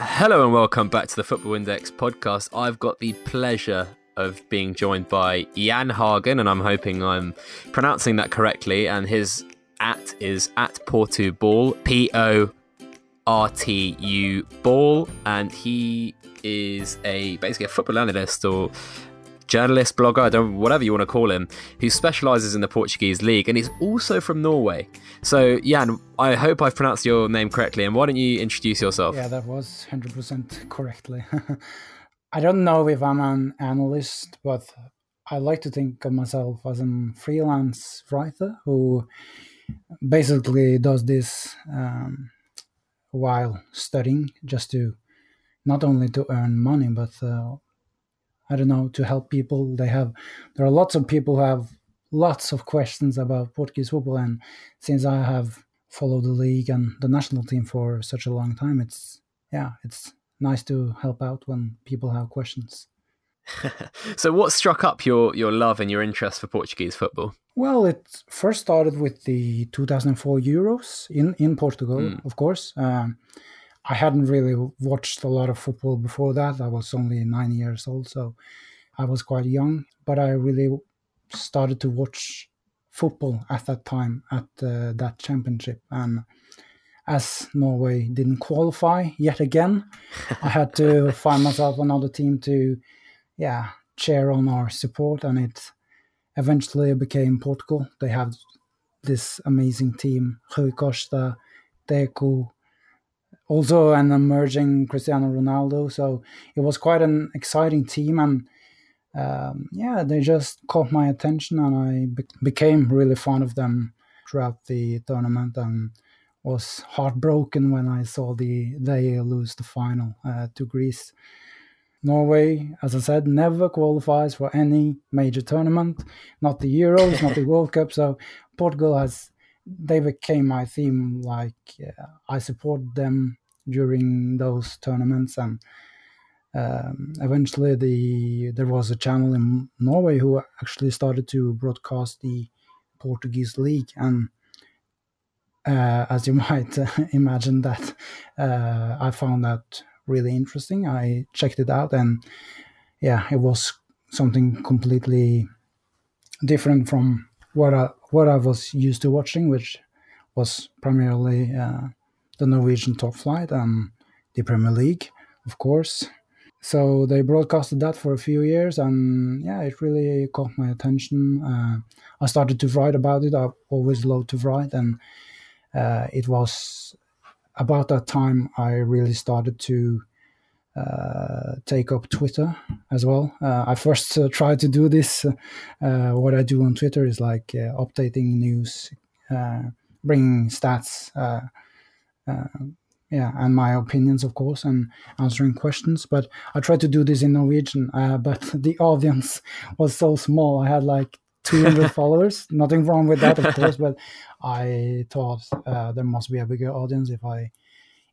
Hello and welcome back to the Football Index podcast. I've got the pleasure of being joined by Jan Hagen, and I'm hoping I'm pronouncing that correctly. And his at is at Portu Ball, P O R T U Ball, and he is a basically a football analyst or journalist, blogger, I don't whatever you want to call him, who specialises in the Portuguese league, and he's also from Norway. So, Jan, I hope I've pronounced your name correctly, and why don't you introduce yourself? Yeah, that was hundred percent correctly. I don't know if I'm an analyst, but I like to think of myself as a freelance writer who basically does this um, while studying, just to not only to earn money, but uh, I don't know, to help people. They have there are lots of people who have lots of questions about Portuguese football, and since I have followed the league and the national team for such a long time, it's yeah, it's nice to help out when people have questions. so, what struck up your your love and your interest for Portuguese football? Well, it first started with the 2004 Euros in in Portugal, mm. of course. Um, I hadn't really watched a lot of football before that. I was only nine years old, so I was quite young. But I really started to watch football at that time at uh, that championship. And as Norway didn't qualify yet again, I had to find myself another team to, yeah, cheer on or support. And it eventually became Portugal. They have this amazing team: Rui Costa, Deco, also an emerging Cristiano Ronaldo. So it was quite an exciting team, and um, yeah, they just caught my attention, and I be- became really fond of them throughout the tournament, and was heartbroken when I saw the they lose the final uh, to Greece. Norway, as I said, never qualifies for any major tournament, not the Euros, not the World Cup. So Portugal has they became my theme. Like uh, I support them during those tournaments, and um, eventually the there was a channel in Norway who actually started to broadcast the Portuguese league, and uh, as you might imagine, that uh, I found that really interesting. I checked it out, and yeah, it was something completely different from what I what I was used to watching, which was primarily uh, the Norwegian top flight and the Premier League, of course. So they broadcasted that for a few years, and yeah, it really caught my attention. Uh, I started to write about it. I always loved to write, and uh, it was about that time I really started to uh, take up Twitter as well. Uh, I first uh, tried to do this. Uh, what I do on Twitter is like uh, updating news, uh, bringing stats, yeah, and my opinions, of course, and answering questions. But I tried to do this in Norwegian, but the audience was so small. I had like 200 followers. Nothing wrong with that, of course, but I thought there must be a bigger audience if I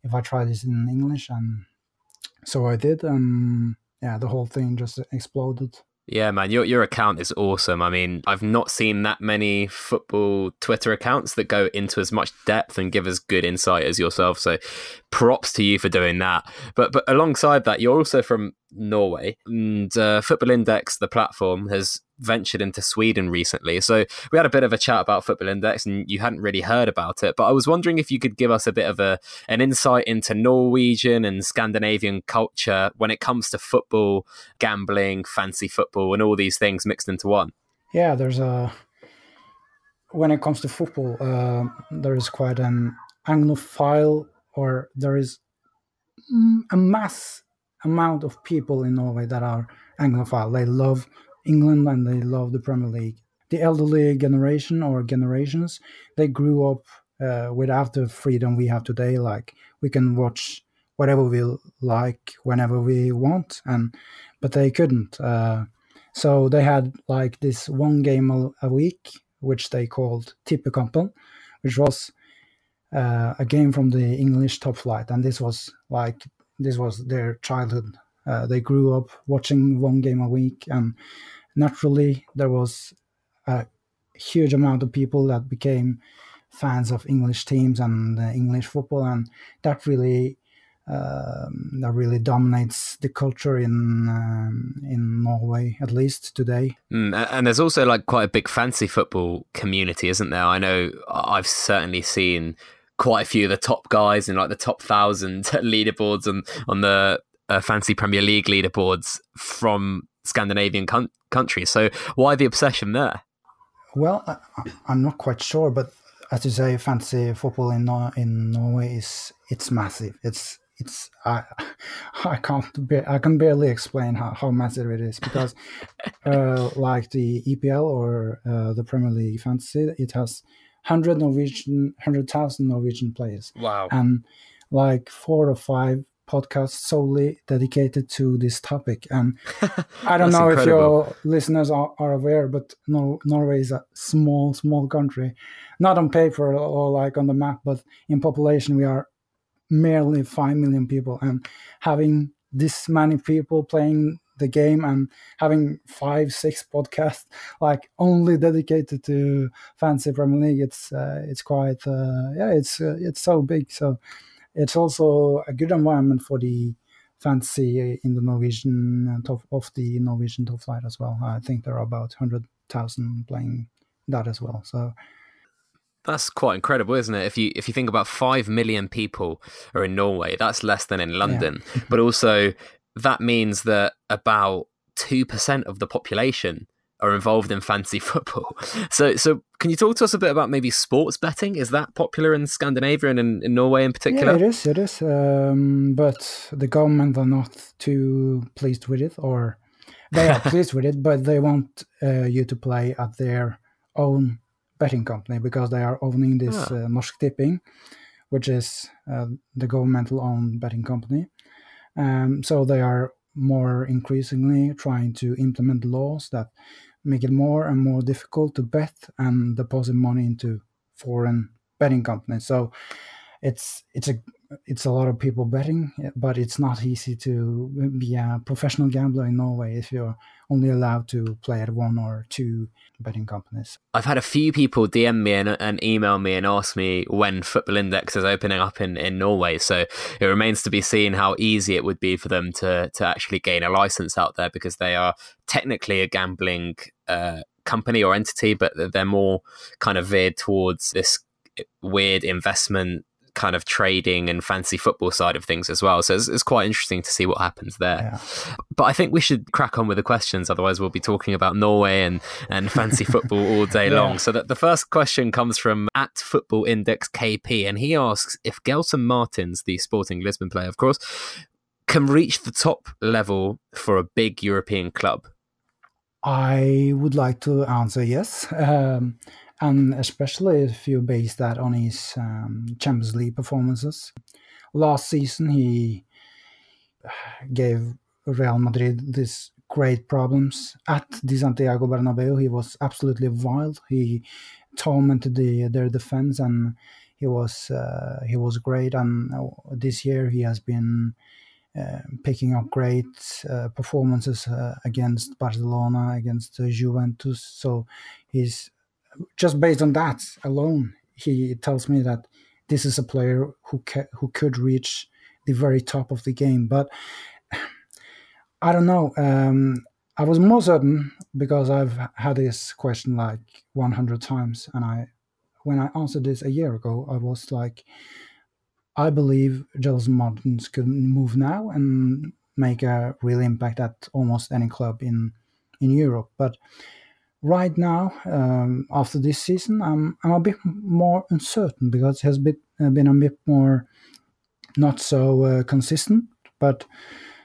if I try this in English and so I did, and yeah, the whole thing just exploded. Yeah, man, your your account is awesome. I mean, I've not seen that many football Twitter accounts that go into as much depth and give as good insight as yourself. So, props to you for doing that. But but alongside that, you're also from Norway, and uh, Football Index, the platform, has ventured into Sweden recently. So we had a bit of a chat about Football Index, and you hadn't really heard about it. But I was wondering if you could give us a bit of a an insight into Norwegian and Scandinavian culture when it comes to football, gambling, fantasy football, and all these things mixed into one. Yeah, there's a when it comes to football, uh, there is quite an Anglophile, or there is a mass amount of people in Norway that are Anglophile. They love England and they love the Premier League. The elderly generation or generations, they grew up uh, without the freedom we have today. Like we can watch whatever we like whenever we want, and but they couldn't. Uh, so they had like this one game a, a week, which they called Tippekampen, which was uh, a game from the English top flight, and this was like this was their childhood. Uh, they grew up watching one game a week, and naturally there was a huge amount of people that became fans of English teams and uh, English football, and that really um, that really dominates the culture in um, in Norway, at least today. Mm, and there's also like quite a big fantasy football community, isn't there? I know I've certainly seen quite a few of the top guys in like the top thousand leaderboards and on the uh, fantasy Premier League leaderboards from Scandinavian con- countries. So why the obsession there? Well, I, am not quite sure, but as you say, fantasy football in in Norway is it's massive. It's it's I I can't be, I can barely explain how, how massive it is because uh, like the EPL or uh, the Premier League fantasy, it has hundred Norwegian hundred thousand Norwegian players. Wow! And like four or five podcasts solely dedicated to this topic. And I don't know incredible. if your listeners are, are aware, but Nor- Norway is a small, small country, not on paper or like on the map, but in population, we are merely 5 million people. And having this many people playing the game and having five, six podcasts like only dedicated to fantasy Premier League, it's uh, it's quite uh, yeah, it's uh, it's so big. So it's also a good environment for the fantasy in the Norwegian uh, top of the Norwegian top flight as well. I think there are about hundred thousand playing that as well. So that's quite incredible, isn't it? If you if you think about five million people are in Norway, that's less than in London. Yeah. but also that means that about two percent of the population are involved in fantasy football. So, so can you talk to us a bit about maybe sports betting? Is that popular in Scandinavia and in, in Norway in particular? Yeah, it is. It is. Um, but the government are not too pleased with it, or they are pleased with it, but they want uh, you to play at their own betting company because they are owning this ah. uh, Norsk Tipping, which is uh, the governmental owned betting company. Um, so they are more increasingly trying to implement laws that make it more and more difficult to bet and deposit money into foreign betting companies. So it's it's a it's a lot of people betting, but it's not easy to be a professional gambler in Norway if you're only allowed to play at one or two betting companies. I've had a few people DM me and, and, email me and ask me when Football Index is opening up in, in Norway. So it remains to be seen how easy it would be for them to, to actually gain a license out there because they are technically a gambling uh, company or entity, but they're more kind of veered towards this weird investment kind of trading and fantasy football side of things as well. So it's, it's quite interesting to see what happens there. Yeah. But I think we should crack on with the questions, otherwise we'll be talking about Norway and, and fantasy football all day yeah. long. So that the first question comes from at Football Index KP, and he asks if Gelson Martins, the Sporting Lisbon player, of course, can reach the top level for a big European club. I would like to answer yes. Um, and especially if you base that on his um, Champions League performances. Last season, he gave Real Madrid this great problems at the Santiago Bernabeu. He was absolutely wild. He tormented the, their defense, and he was uh, he was great. And uh, this year, he has been. Uh, picking up great uh, performances uh, against Barcelona, against Juventus. So he's just based on that alone, he tells me that this is a player who ca- who could reach the very top of the game. But I don't know. Um, I was more certain because I've had this question like 100 times, and I, when I answered this a year ago, I was like, I believe Gelson Martins could move now and make a real impact at almost any club in in Europe. But right now, um, after this season, I'm I'm a bit more uncertain because it has been uh, been a bit more not so uh, consistent. But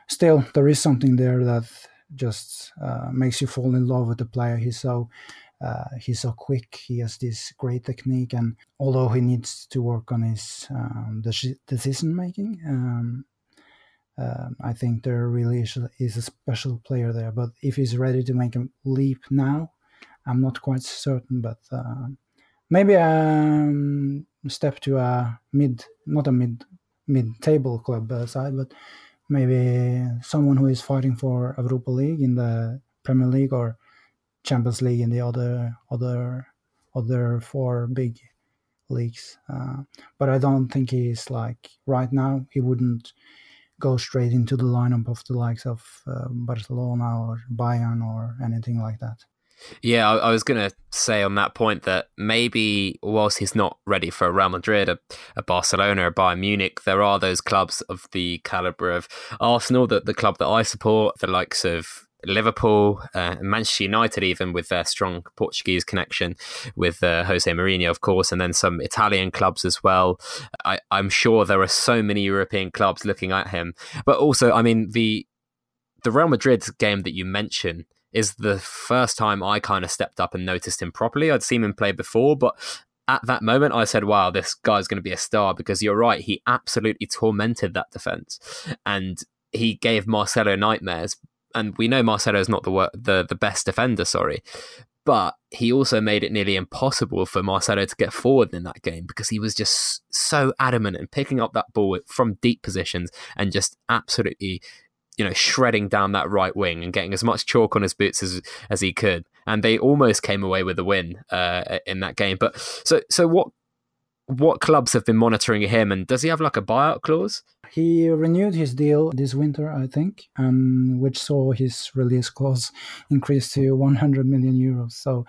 still, there is something there that just uh, makes you fall in love with the player. He's so uh, he's so quick. He has this great technique, and although he needs to work on his um, decision making, um, uh, I think there really is, a special player there. But if he's ready to make a leap now, I'm not quite certain, but uh, maybe a um, step to a mid, not a mid mid-table club uh, side, but maybe someone who is fighting for a Europa League in the Premier League or Champions League and the other other other four big leagues. Uh, but I don't think he's like right now. He wouldn't go straight into the lineup of the likes of uh, Barcelona or Bayern or anything like that. Yeah, I, I was going to say on that point that maybe whilst he's not ready for Real Madrid, a, a Barcelona, a Bayern Munich, there are those clubs of the caliber of Arsenal, that the club that I support, the likes of Liverpool, uh, Manchester United, even with their strong Portuguese connection with uh, Jose Mourinho, of course, and then some Italian clubs as well. I, I'm sure there are so many European clubs looking at him, but also, I mean, the the Real Madrid game that you mentioned is the first time I kind of stepped up and noticed him properly. I'd seen him play before, but at that moment, I said, wow, this guy's going to be a star because you're right. He absolutely tormented that defense and he gave Marcelo nightmares and we know Marcelo is not the the the best defender, sorry, but he also made it nearly impossible for Marcelo to get forward in that game because he was just so adamant and picking up that ball from deep positions and just absolutely you know shredding down that right wing and getting as much chalk on his boots as as he could. And they almost came away with a win uh, in that game. But so so what what clubs have been monitoring him? And does he have like a buyout clause he renewed his deal this winter i think and which saw his release clause increase to 100 million euros so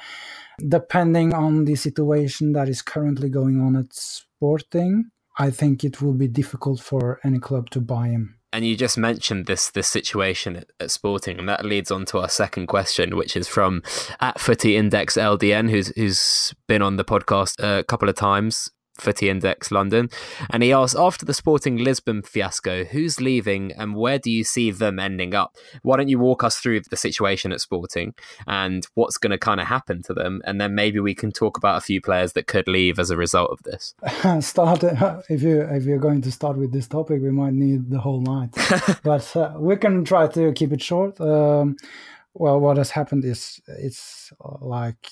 depending on the situation that is currently going on at sporting i think it will be difficult for any club to buy him and you just mentioned this this situation at, at, Sporting, and that leads on to our second question, which is from at Footy Index LDN, who's who's been on the podcast a couple of times. Footy Index London. And he asked, after the Sporting Lisbon fiasco, who's leaving and where do you see them ending up? Why don't you walk us through the situation at Sporting and what's going to kind of happen to them? And then maybe we can talk about a few players that could leave as a result of this. start if you if you're going to start with this topic, we might need the whole night, but uh, we can try to keep it short. Um, well, what has happened is it's like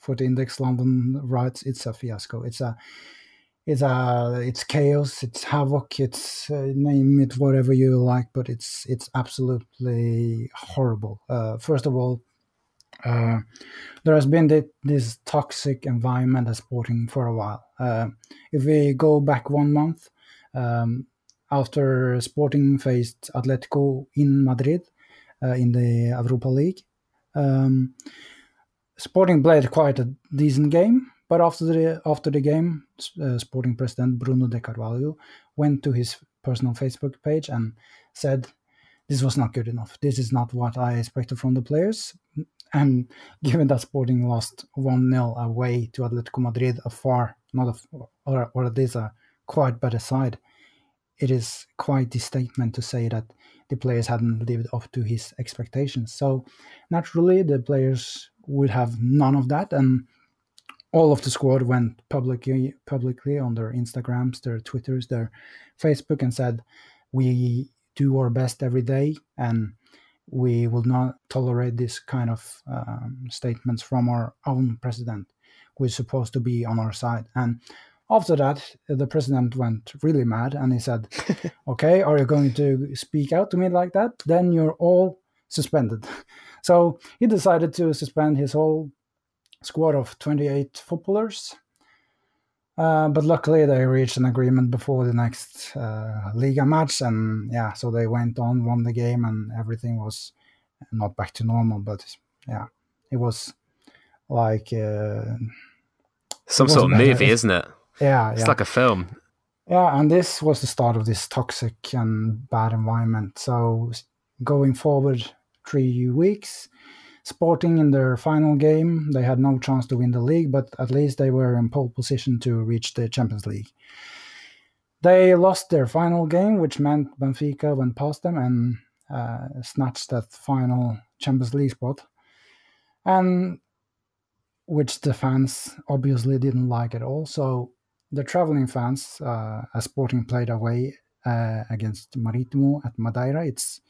Footy Index London writes, it's a fiasco. It's a it's uh it's chaos it's havoc it's uh, name it whatever you like but it's it's absolutely horrible. Uh, first of all uh, there has been the, this toxic environment at sporting for a while. Uh, if we go back one month um, after sporting faced atletico in madrid uh, in the europa league um, sporting played quite a decent game but after the after the game, uh, Sporting president Bruno de Carvalho went to his personal Facebook page and said, "This was not good enough. This is not what I expected from the players." And given that Sporting lost one 0 away to Atletico Madrid, a far not a or, or at least a quite better side, it is quite the statement to say that the players hadn't lived up to his expectations. So naturally, the players would have none of that, and all of the squad went publicly publicly on their Instagrams, their Twitters, their Facebook, and said, "We do our best every day, and we will not tolerate this kind of um, statements from our own president, who is supposed to be on our side." And after that, the president went really mad, and he said, "Okay, are you going to speak out to me like that? Then you're all suspended." So he decided to suspend his whole squad of 28 footballers. Uh, but luckily, they reached an agreement before the next uh, Liga match, and yeah, so they went on, won the game, and everything was not back to normal. But yeah, it was like uh, some sort of movie, isn't it? Yeah, it's yeah. like a film. Yeah, and this was the start of this toxic and bad environment. So going forward three weeks, Sporting in their final game, they had no chance to win the league, but at least they were in pole position to reach the Champions League. They lost their final game, which meant Benfica went past them and uh, snatched that final Champions League spot, and which the fans obviously didn't like at all. So the traveling fans, uh, as Sporting played away uh, against Maritimo at Madeira, it's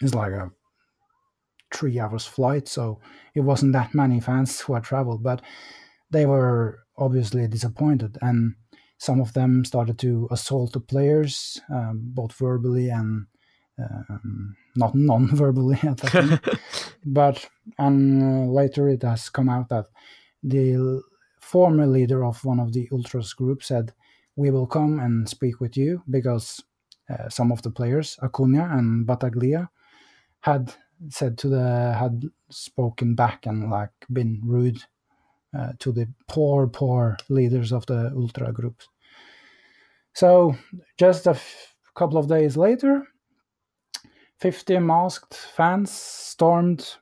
it's like a three hours flight, so it wasn't that many fans who had traveled, but they were obviously disappointed, and some of them started to assault the players, um, both verbally and um, not non-verbally at that time. but and uh, later it has come out that the former leader of one of the ultras group said, "We will come and speak with you because uh, some of the players, Acuna and Battaglia, had said to the had spoken back and like been rude uh, to the poor, poor leaders of the ultra groups." So just a f- couple of days later, 50 masked fans stormed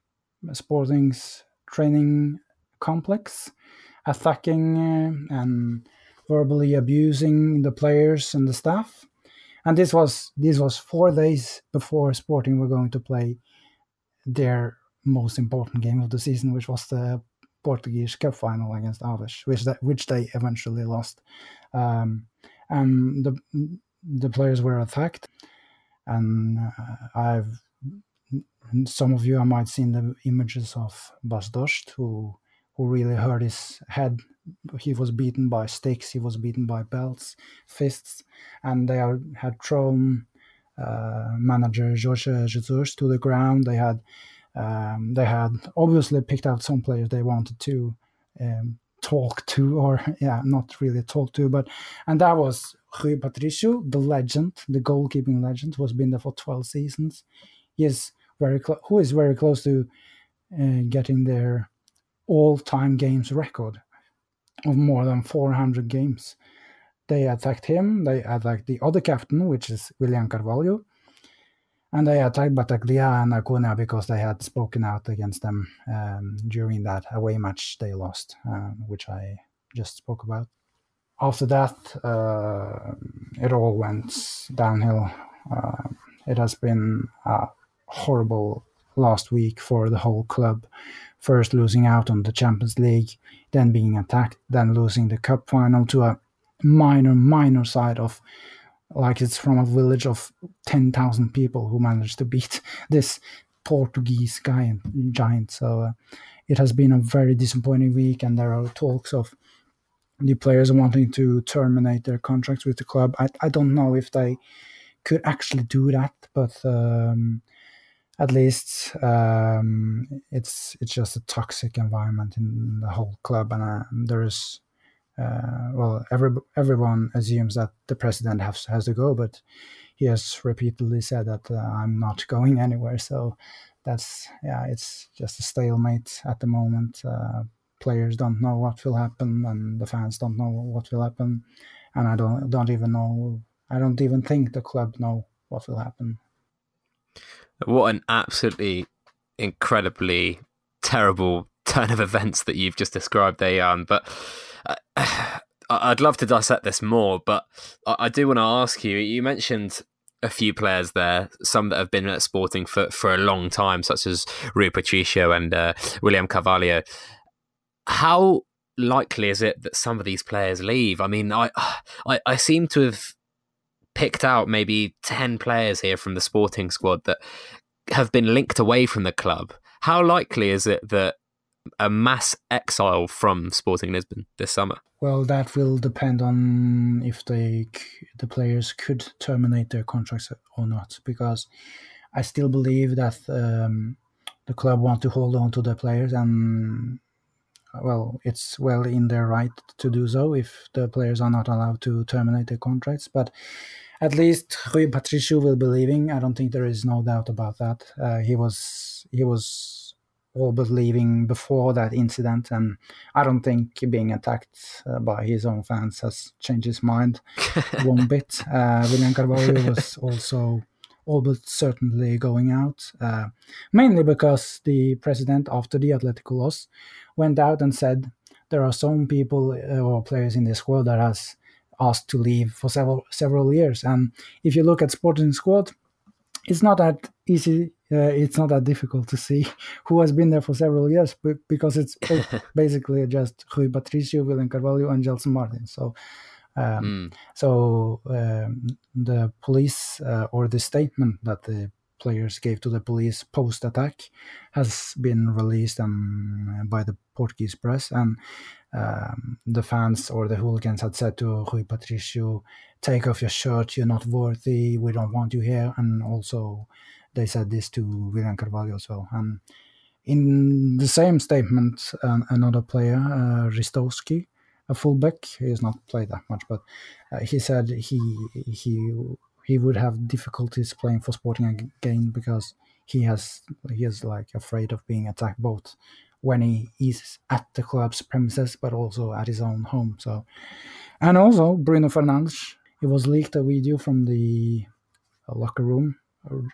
Sporting's training complex, attacking uh, and verbally abusing the players and the staff. And this was this was four days before Sporting were going to play their most important game of the season, which was the Portuguese Cup final against Aves, which they, which they eventually lost. Um, and the the players were attacked, and uh, I've some of you I might seen the images of Bas Dost, who who really hurt his head. He was beaten by sticks, he was beaten by belts, fists, and they are, had thrown manager Jorge Jesus to the ground. They had um, they had obviously picked out some players they wanted to um, talk to, or yeah, not really talk to, but and that was Rui Patricio, the legend, the goalkeeping legend, who has been there for twelve seasons. He is very close, who is very close to uh, getting their all-time games record of more than 400 games. They attacked him. They attacked the other captain, which is William Carvalho, and they attacked Battaglia and Acuna because they had spoken out against them um, during that away match they lost, uh, which I just spoke about. After that, uh, it all went downhill. Uh, it has been a horrible last week for the whole club. First losing out on the Champions League, then being attacked, then losing the cup final to a minor, minor side of like it's from a village of 10,000 people who managed to beat this Portuguese giant. giant. So uh, it has been a very disappointing week, and there are talks of the players wanting to terminate their contracts with the club. I, I don't know if they could actually do that, but um, at least um, it's it's just a toxic environment in the whole club, and uh, there is uh, well, every, everyone assumes that the president has has to go, but he has repeatedly said that uh, I'm not going anywhere. So that's yeah, it's just a stalemate at the moment. Uh, players don't know what will happen, and the fans don't know what will happen, and I don't don't even know. I don't even think the club know what will happen. What an absolutely incredibly terrible turn of events that you've just described there, Jan. But I'd love to dissect this more, but I do want to ask you. You mentioned a few players there, some that have been at Sporting for, for a long time, such as Rui Patricio and uh, William Carvalho. How likely is it that some of these players leave? I mean, I, I, I seem to have picked out maybe 10 players here from the Sporting squad that have been linked away from the club. How likely is it that a mass exile from Sporting Lisbon this summer? Well, that will depend on if they the players could terminate their contracts or not, because I still believe that um, the club want to hold on to the players, and well, it's well in their right to do so if the players are not allowed to terminate their contracts, but. At least Rui Patricio will be leaving. I don't think there is no doubt about that. Uh, he was he was all but leaving before that incident. And I don't think being attacked uh, by his own fans has changed his mind one bit. Uh, William Carvalho was also all but certainly going out, uh, mainly because the president, after the Atletico loss, went out and said there are some people uh, or players in this squad that has asked to leave for several several years. And if you look at Sporting squad, it's not that easy uh, it's not that difficult to see who has been there for several years because it's basically just Rui Patricio, William Carvalho, and Gelson Martin. So, um, mm. so um, the police uh, or the statement that the players gave to the police post attack has been released um, by the Portuguese press, and um, the fans or the hooligans had said to Rui Patricio, "Take off your shirt. You're not worthy. We don't want you here." And also they said this to William Carvalho as well. And in the same statement, another player, uh, Ristovski, a fullback. He has not played that much, but uh, he said he he he would have difficulties playing for Sporting again because he has he is like afraid of being attacked both when he is at the club's premises but also at his own home. So, and also Bruno Fernandes. It was leaked a video from the locker room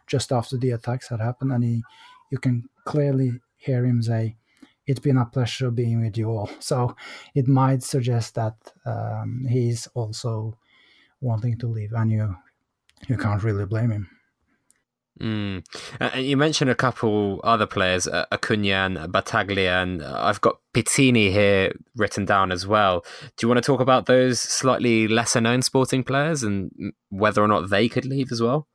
just after the attacks had happened, and he you can clearly hear him say it's been a pleasure being with you all. So it might suggest that um, he's also wanting to leave, and you you can't really blame him. Mm. And you mentioned a couple other players, uh, Acuna and Battaglia, and I've got Piccini here written down as well. Do you want to talk about those slightly lesser known sporting players and whether or not they could leave as well?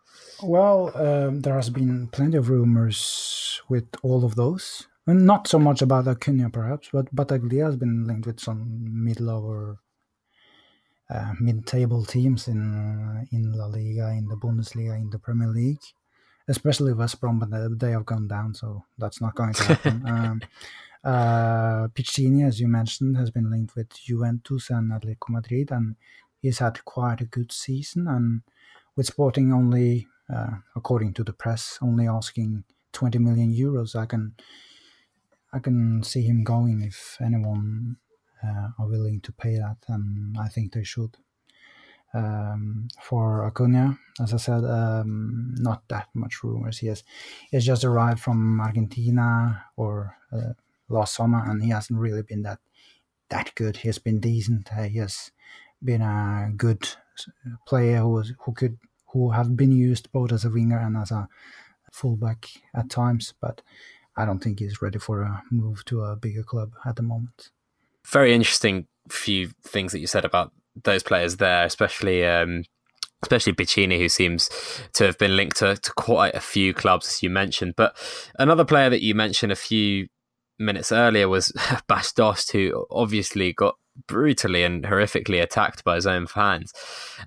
Well, um, there has been plenty of rumors with all of those. Not so much about Acuna, perhaps, but Battaglia has been linked with some mid-lower, uh, mid-table teams in in La Liga, in the Bundesliga, in the Premier League, especially West Brom, but they have gone down, so that's not going to happen. um, uh, Piccini, as you mentioned, has been linked with Juventus and Atletico Madrid, and he's had quite a good season. And with Sporting only, uh, according to the press, only asking 20 million euros, I can I can see him going if anyone uh, are willing to pay that, and I think they should. Um, for Acuna, as I said, um, not that much rumors. He has, he has just arrived from Argentina or uh, last summer, and he hasn't really been that that good. He has been decent. He has been a good player who was, who could who have been used both as a winger and as a fullback at times, but I don't think he's ready for a move to a bigger club at the moment. Very interesting few things that you said about those players there, especially um, especially Piccini, who seems to have been linked to, to quite a few clubs, as you mentioned. But another player that you mentioned a few minutes earlier was Bas Dost, who obviously got brutally and horrifically attacked by his own fans.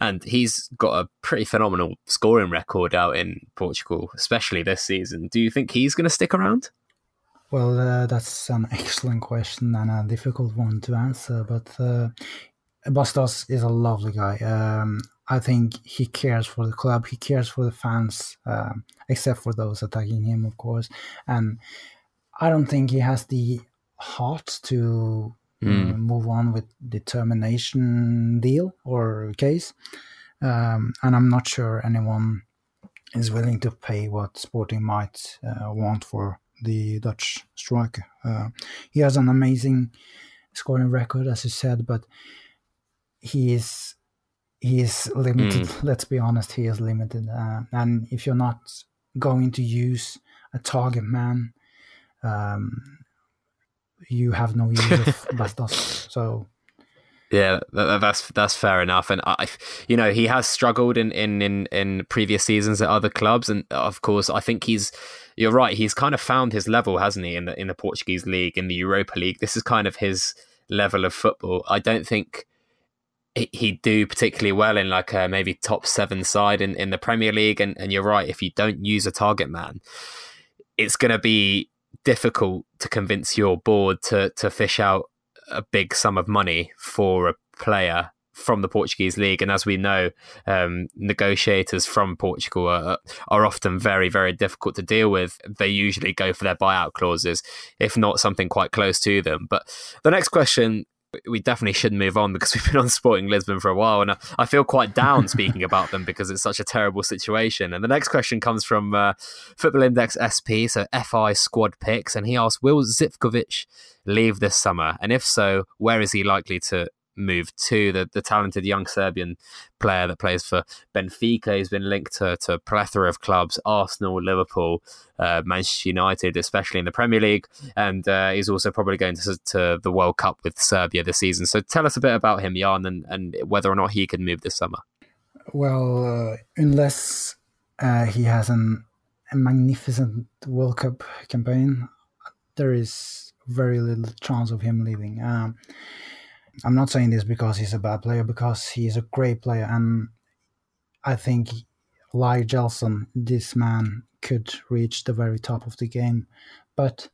And he's got a pretty phenomenal scoring record out in Portugal, especially this season. Do you think he's going to stick around? Well, uh, that's an excellent question and a difficult one to answer. But uh, Bas Dost is a lovely guy. Um, I think he cares for the club. He cares for the fans, uh, except for those attacking him, of course. And I don't think he has the heart to mm. move on with the termination deal or case. Um, and I'm not sure anyone is willing to pay what Sporting might uh, want for the Dutch striker. Uh, he has an amazing scoring record, as you said, but he is he is limited. Mm. Let's be honest, he is limited. Uh, and if you're not going to use a target man, um, you have no use of Bas Dost. So yeah, that's that's fair enough, and I, you know, he has struggled in, in in in previous seasons at other clubs, and of course, I think he's. You're right. He's kind of found his level, hasn't he, in the in the Portuguese league, in the Europa League. This is kind of his level of football. I don't think he'd do particularly well in like a maybe top seven side in, in the Premier League. And, and you're right, if you don't use a target man, it's going to be difficult to convince your board to to fish out a big sum of money for a player from the Portuguese league. And as we know, um, negotiators from Portugal are, are often very, very difficult to deal with. They usually go for their buyout clauses, if not something quite close to them. But the next question we definitely should move on because we've been on Sporting Lisbon for a while, and I, feel quite down speaking about them because it's such a terrible situation. And the next question comes from uh, Football Index SP, so FI squad picks, and he asks, "Will Zivkovic leave this summer? And if so, where is he likely to move to the, the talented young Serbian player that plays for Benfica. He's been linked to, to a plethora of clubs Arsenal, Liverpool, uh, Manchester United, especially in the Premier League. And uh, he's also probably going to, to, the World Cup with Serbia this season. So tell us a bit about him, Jan, and, and whether or not he can move this summer. Well, uh, unless uh, he has an, a magnificent World Cup campaign, there is very little chance of him leaving. Um, I'm not saying this because he's a bad player, because he's a great player, and I think like Gelson, this man could reach the very top of the game. But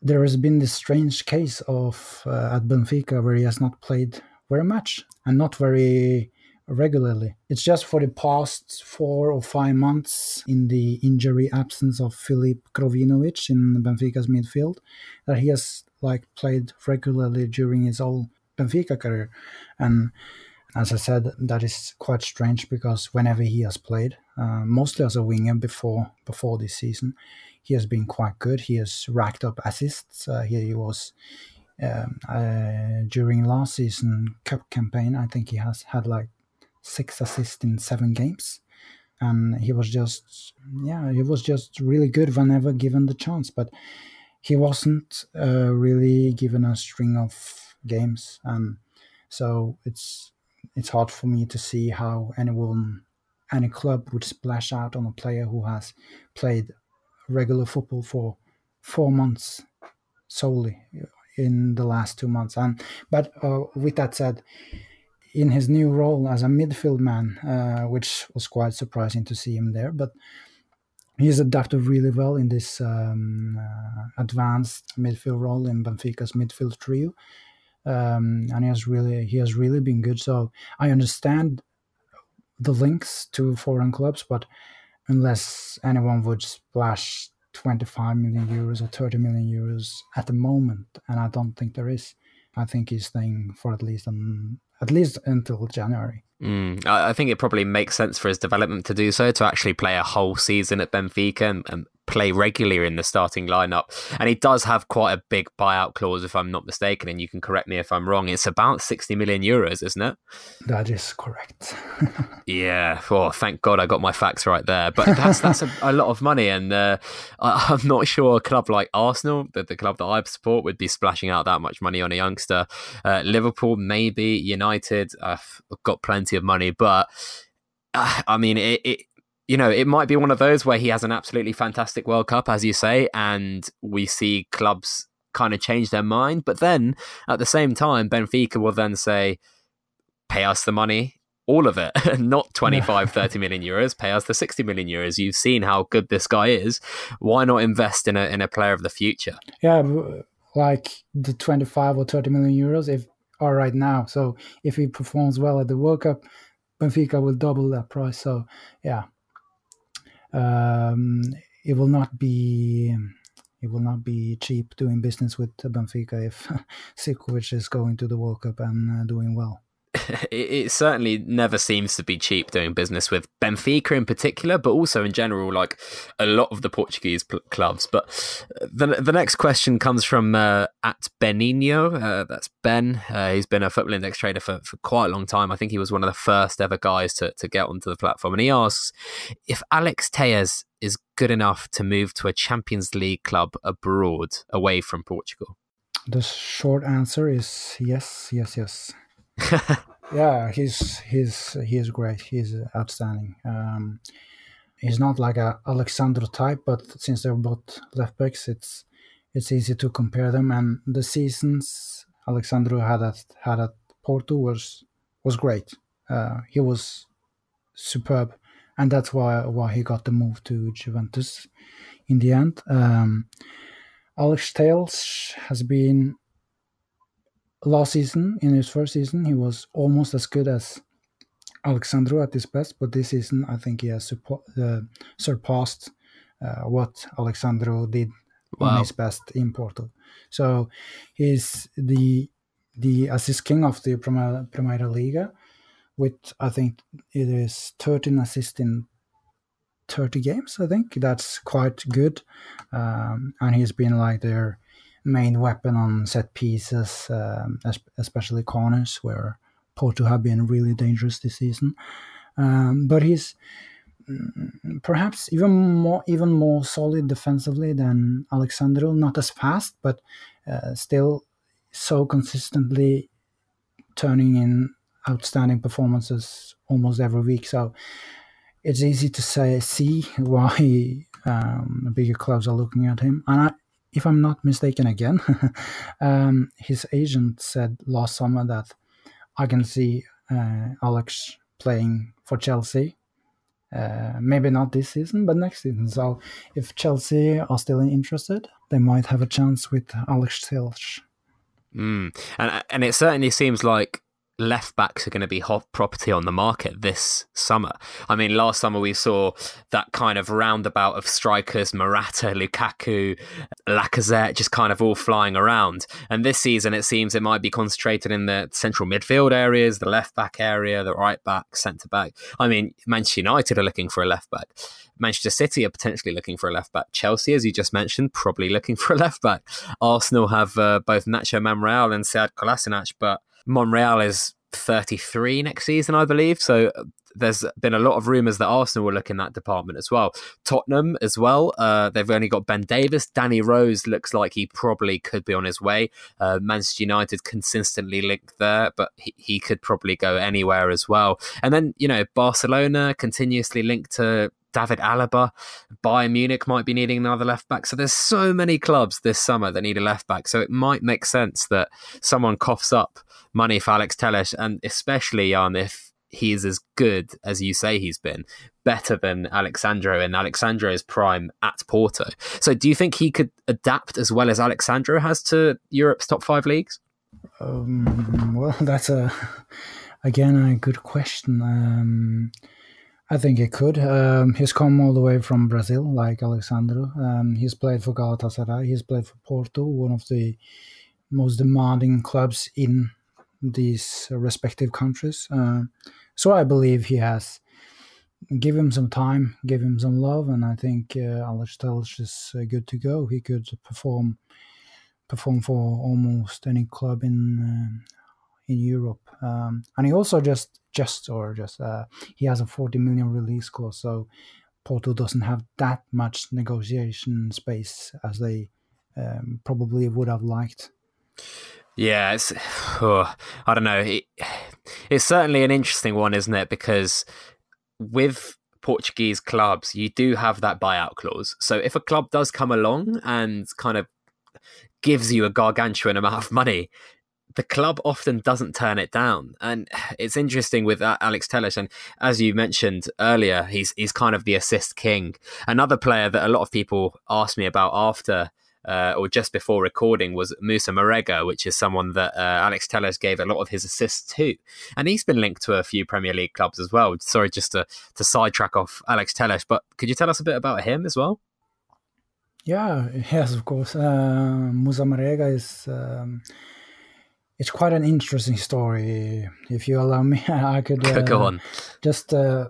there has been this strange case of uh, at Benfica where he has not played very much and not very regularly. It's just for the past four or five months in the injury absence of Filip Krovinovic in Benfica's midfield that he has like played regularly during his whole Benfica career. And as I said, that is quite strange because whenever he has played, uh, mostly as a winger before before this season, he has been quite good. He has racked up assists. Uh, he, he was um, uh, during last season cup campaign. I think he has had like six assists in seven games, and he was just yeah, he was just really good whenever given the chance. But he wasn't uh, really given a string of games, and so it's it's hard for me to see how anyone any club would splash out on a player who has played regular football for four months solely in the last two months. And but uh, with that said, in his new role as a midfield man, uh, which was quite surprising to see him there, but he's adapted really well in this um, uh, advanced midfield role in Benfica's midfield trio. Um, and he has really he has really been good. So I understand the links to foreign clubs, but unless anyone would splash 25 million euros or 30 million euros at the moment, and I don't think there is. I think he's staying for at least at least until January. Mm, I think it probably makes sense for his development to do so to actually play a whole season at Benfica and, and play regularly in the starting lineup. And he does have quite a big buyout clause, if I'm not mistaken. And you can correct me if I'm wrong. It's about 60 million euros, isn't it? That is correct. yeah. Oh, thank God I got my facts right there. But that's that's a, a lot of money. And uh, I, am not sure a club like Arsenal, the, the club that I support, would be splashing out that much money on a youngster. Uh, Liverpool, maybe. United, I've got plenty of money. But. Uh, I mean, it, it you know, it might be one of those where he has an absolutely fantastic World Cup, as you say, and we see clubs kind of change their mind. But then at the same time, Benfica will then say, pay us the money, all of it, not 25, 30 million euros, pay us the 60 million euros. You've seen how good this guy is. Why not invest in a, in a player of the future? Yeah, like the 25 or 30 million euros if are right now. So if he performs well at the World Cup, Benfica will double that price. So yeah, um, it will not be it will not be cheap doing business with Benfica if Zivkovic is going to the World Cup and uh, doing well. it, it, certainly never seems to be cheap doing business with Benfica in particular, but also in general, like a lot of the Portuguese pl- clubs. But the the next question comes from uh, at Benino. Uh, that's Ben. Uh, he's been a Football Index trader for, for quite a long time. I think he was one of the first ever guys to, to get onto the platform. And he asks if Alex Telles is good enough to move to a Champions League club abroad away from Portugal. The short answer is yes, yes, yes. yeah, he's he's he's great. He's outstanding. Um, he's not like a Alex Sandro type, but since they're both left backs, it's it's easy to compare them. And the seasons Alex Sandro had at had at Porto was was great. Uh, he was superb, and that's why why he got the move to Juventus in the end. Um, Alex Telles has been last season, in his first season, he was almost as good as Alex Sandro at his best, but this season I think he has uh, surpassed uh, what Alex Sandro did wow. on his best in Porto. So he's the the assist king of the Primeira Liga, with I think it is 13 assists in 30 games. I think that's quite good, um, and he's been like their main weapon on set pieces, um, especially corners, where Porto have been really dangerous this season. Um, but he's mm, perhaps even more even more solid defensively than Alex Sandro. Not as fast, but uh, still so consistently turning in outstanding performances almost every week. So it's easy to say see why um, bigger clubs are looking at him. And I, if I'm not mistaken again, um, his agent said last summer that I can see uh, Alex playing for Chelsea. Uh, maybe not this season, but next season. So if Chelsea are still interested, they might have a chance with Alex Telles. Mm. And and it certainly seems like left backs are going to be hot property on the market this summer. I mean, last summer we saw that kind of roundabout of strikers, Morata, Lukaku, Lacazette, just kind of all flying around. And this season, it seems it might be concentrated in the central midfield areas, the left back area, the right back, centre back. I mean, Manchester United are looking for a left back. Manchester City are potentially looking for a left back. Chelsea, as you just mentioned, probably looking for a left back. Arsenal have uh, both Nacho Monreal and Sead Kolasinac, but Monreal is 33 next season, I believe. So uh, there's been a lot of rumours that Arsenal will look in that department as well. Tottenham as well. Uh, they've only got Ben Davies. Danny Rose looks like he probably could be on his way. Uh, Manchester United consistently linked there, but he, he could probably go anywhere as well. And then, you know, Barcelona continuously linked to David Alaba. Bayern Munich might be needing another left back. So there's so many clubs this summer that need a left back. So it might make sense that someone coughs up money for Alex Telles, and especially Jan if he's as good as you say he's been, better than Alex Sandro in Alex Sandro's prime at Porto. So do you think he could adapt as well as Alex Sandro has to Europe's top five leagues? Um, well, that's a again a good question. Um, I think he could. Um, he's come all the way from Brazil, like Alex Sandro. Um, he's played for Galatasaray. He's played for Porto, one of the most demanding clubs in these respective countries. Uh, so I believe he has. Give him some time, give him some love, and I think uh, Alex is uh, good to go. He could perform perform for almost any club in uh, in Europe. Um, and he also just just or just uh, he has a 40 million release clause, so Porto doesn't have that much negotiation space as they um, probably would have liked. Yeah, it's oh, I don't know. It, it's certainly an interesting one, isn't it? Because with Portuguese clubs, you do have that buyout clause. So if a club does come along and kind of gives you a gargantuan amount of money, the club often doesn't turn it down. And it's interesting with uh, Alex Telles. And as you mentioned earlier, he's he's kind of the assist king. Another player that a lot of people asked me about after uh, or just before recording was Moussa Marega, which is someone that uh, Alex Telles gave a lot of his assists to. And he's been linked to a few Premier League clubs as well. Sorry, just to, to sidetrack off Alex Telles, but could you tell us a bit about him as well? Yeah, yes, of course. Uh, Moussa Marega is. Um, it's quite an interesting story. If you allow me, I could uh, go on. Just uh,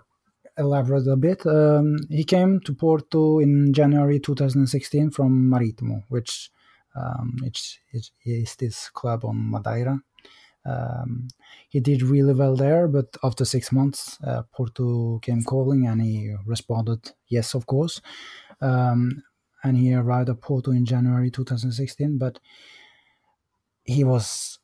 elaborate a bit. Um, he came to Porto in January 2016 from Marítimo, which um, it's, it's, is this club on Madeira. Um, he did really well there, but after six months, uh, Porto came calling and he responded, yes, of course. Um, and he arrived at Porto in January 2016, but he was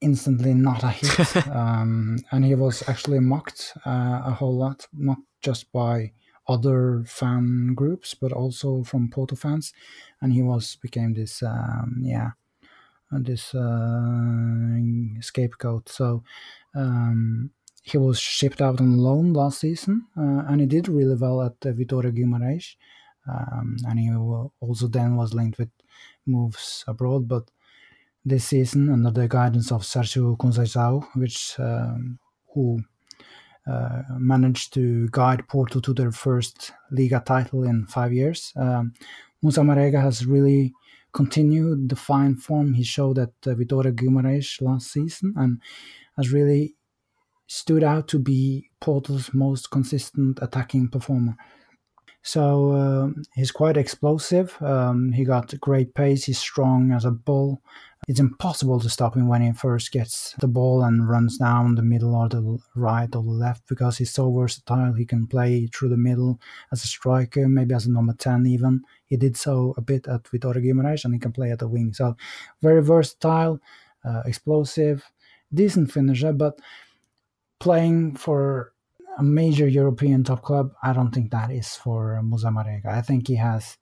instantly not a hit. um, and he was actually mocked uh, a whole lot, not just by other fan groups, but also from Porto fans. And he was became this, um, yeah, uh, this uh, scapegoat. So um, he was shipped out on loan last season, uh, and he did really well at uh, Vitória Guimarães. Um, and he also then was linked with moves abroad, but this season under the guidance of Sergio Conceição, which um, who uh, managed to guide Porto to their first Liga title in five years. Um, Moussa Marega has really continued the fine form he showed at uh, Vitória Guimarães last season and has really stood out to be Porto's most consistent attacking performer. So uh, he's quite explosive. Um, he got great pace. He's strong as a bull it's impossible to stop him when he first gets the ball and runs down the middle or the right or the left because he's so versatile. He can play through the middle as a striker, maybe as a number 10 even. He did so a bit at Vitória Guimarães and he can play at the wing. So very versatile, uh, explosive, decent finisher, but playing for a major European top club, I don't think that is for Moussa Marega. I think he has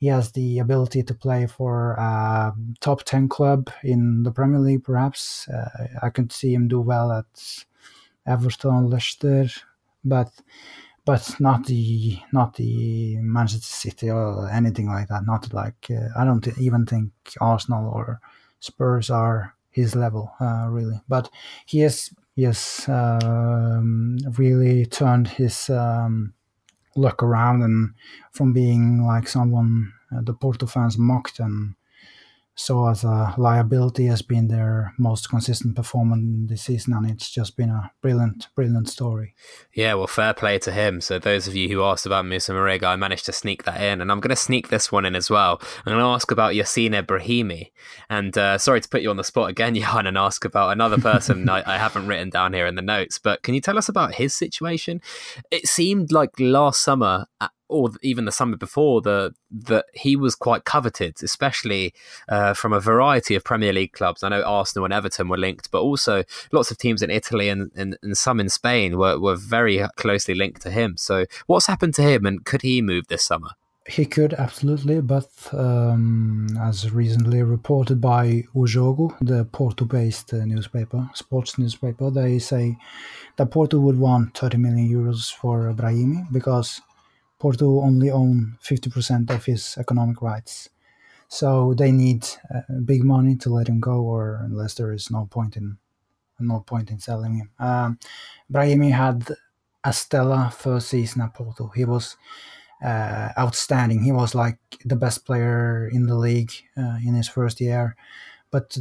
he has the ability to play for a top 10 club in the Premier League, perhaps. Uh, I could see him do well at Everton, Leicester, but but not the not the Manchester City or anything like that. Not like uh, I don't even think Arsenal or Spurs are his level uh, really. But he has he has um, really turned his um, luck around and from being like someone uh, the Porto fans mocked and so as a liability has been their most consistent performance this season and it's just been a brilliant brilliant story. Yeah well fair play to him. So those of you who asked about Moussa Marega I managed to sneak that in and I'm going to sneak this one in as well. I'm going to ask about Yacine Brahimi and uh, sorry to put you on the spot again Johan and ask about another person I, I haven't written down here in the notes but can you tell us about his situation? It seemed like last summer or even the summer before, the that he was quite coveted, especially uh, from a variety of Premier League clubs. I know Arsenal and Everton were linked, but also lots of teams in Italy and, and, and some in Spain were, were very closely linked to him. So, what's happened to him, and could he move this summer? He could absolutely, but um, as recently reported by O Jogo, the Porto-based uh, newspaper, sports newspaper, they say that Porto would want 30 million euros for Brahimi because Porto only own 50% of his economic rights. So they need uh, big money to let him go, or unless there is no point in no point in selling him. Um, Brahimi had a stellar first season at Porto. He was uh, outstanding. He was like the best player in the league uh, in his first year, but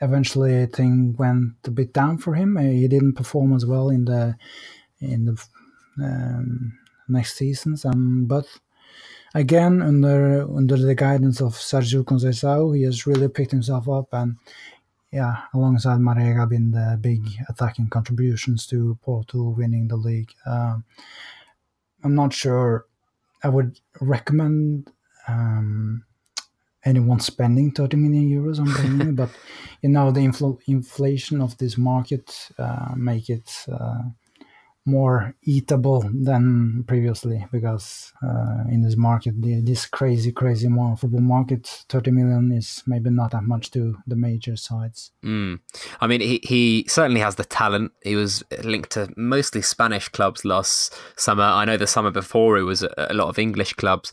eventually thing went a bit down for him. He didn't perform as well in the in the um, next seasons. Um, but again, under under the guidance of Sergio Conceição, he has really picked himself up and yeah, alongside Marega, been the big attacking contributions to Porto winning the league. Um, I'm not sure I would recommend um, anyone spending 30 million euros on but you know the infl- inflation of this market uh, make it uh, more eatable than previously because uh, in this market the, this crazy crazy football market 30 million is maybe not that much to the major sides. Mm. i mean he, he certainly has the talent. He was linked to mostly spanish clubs last summer. I know the summer before it was a, a lot of english clubs.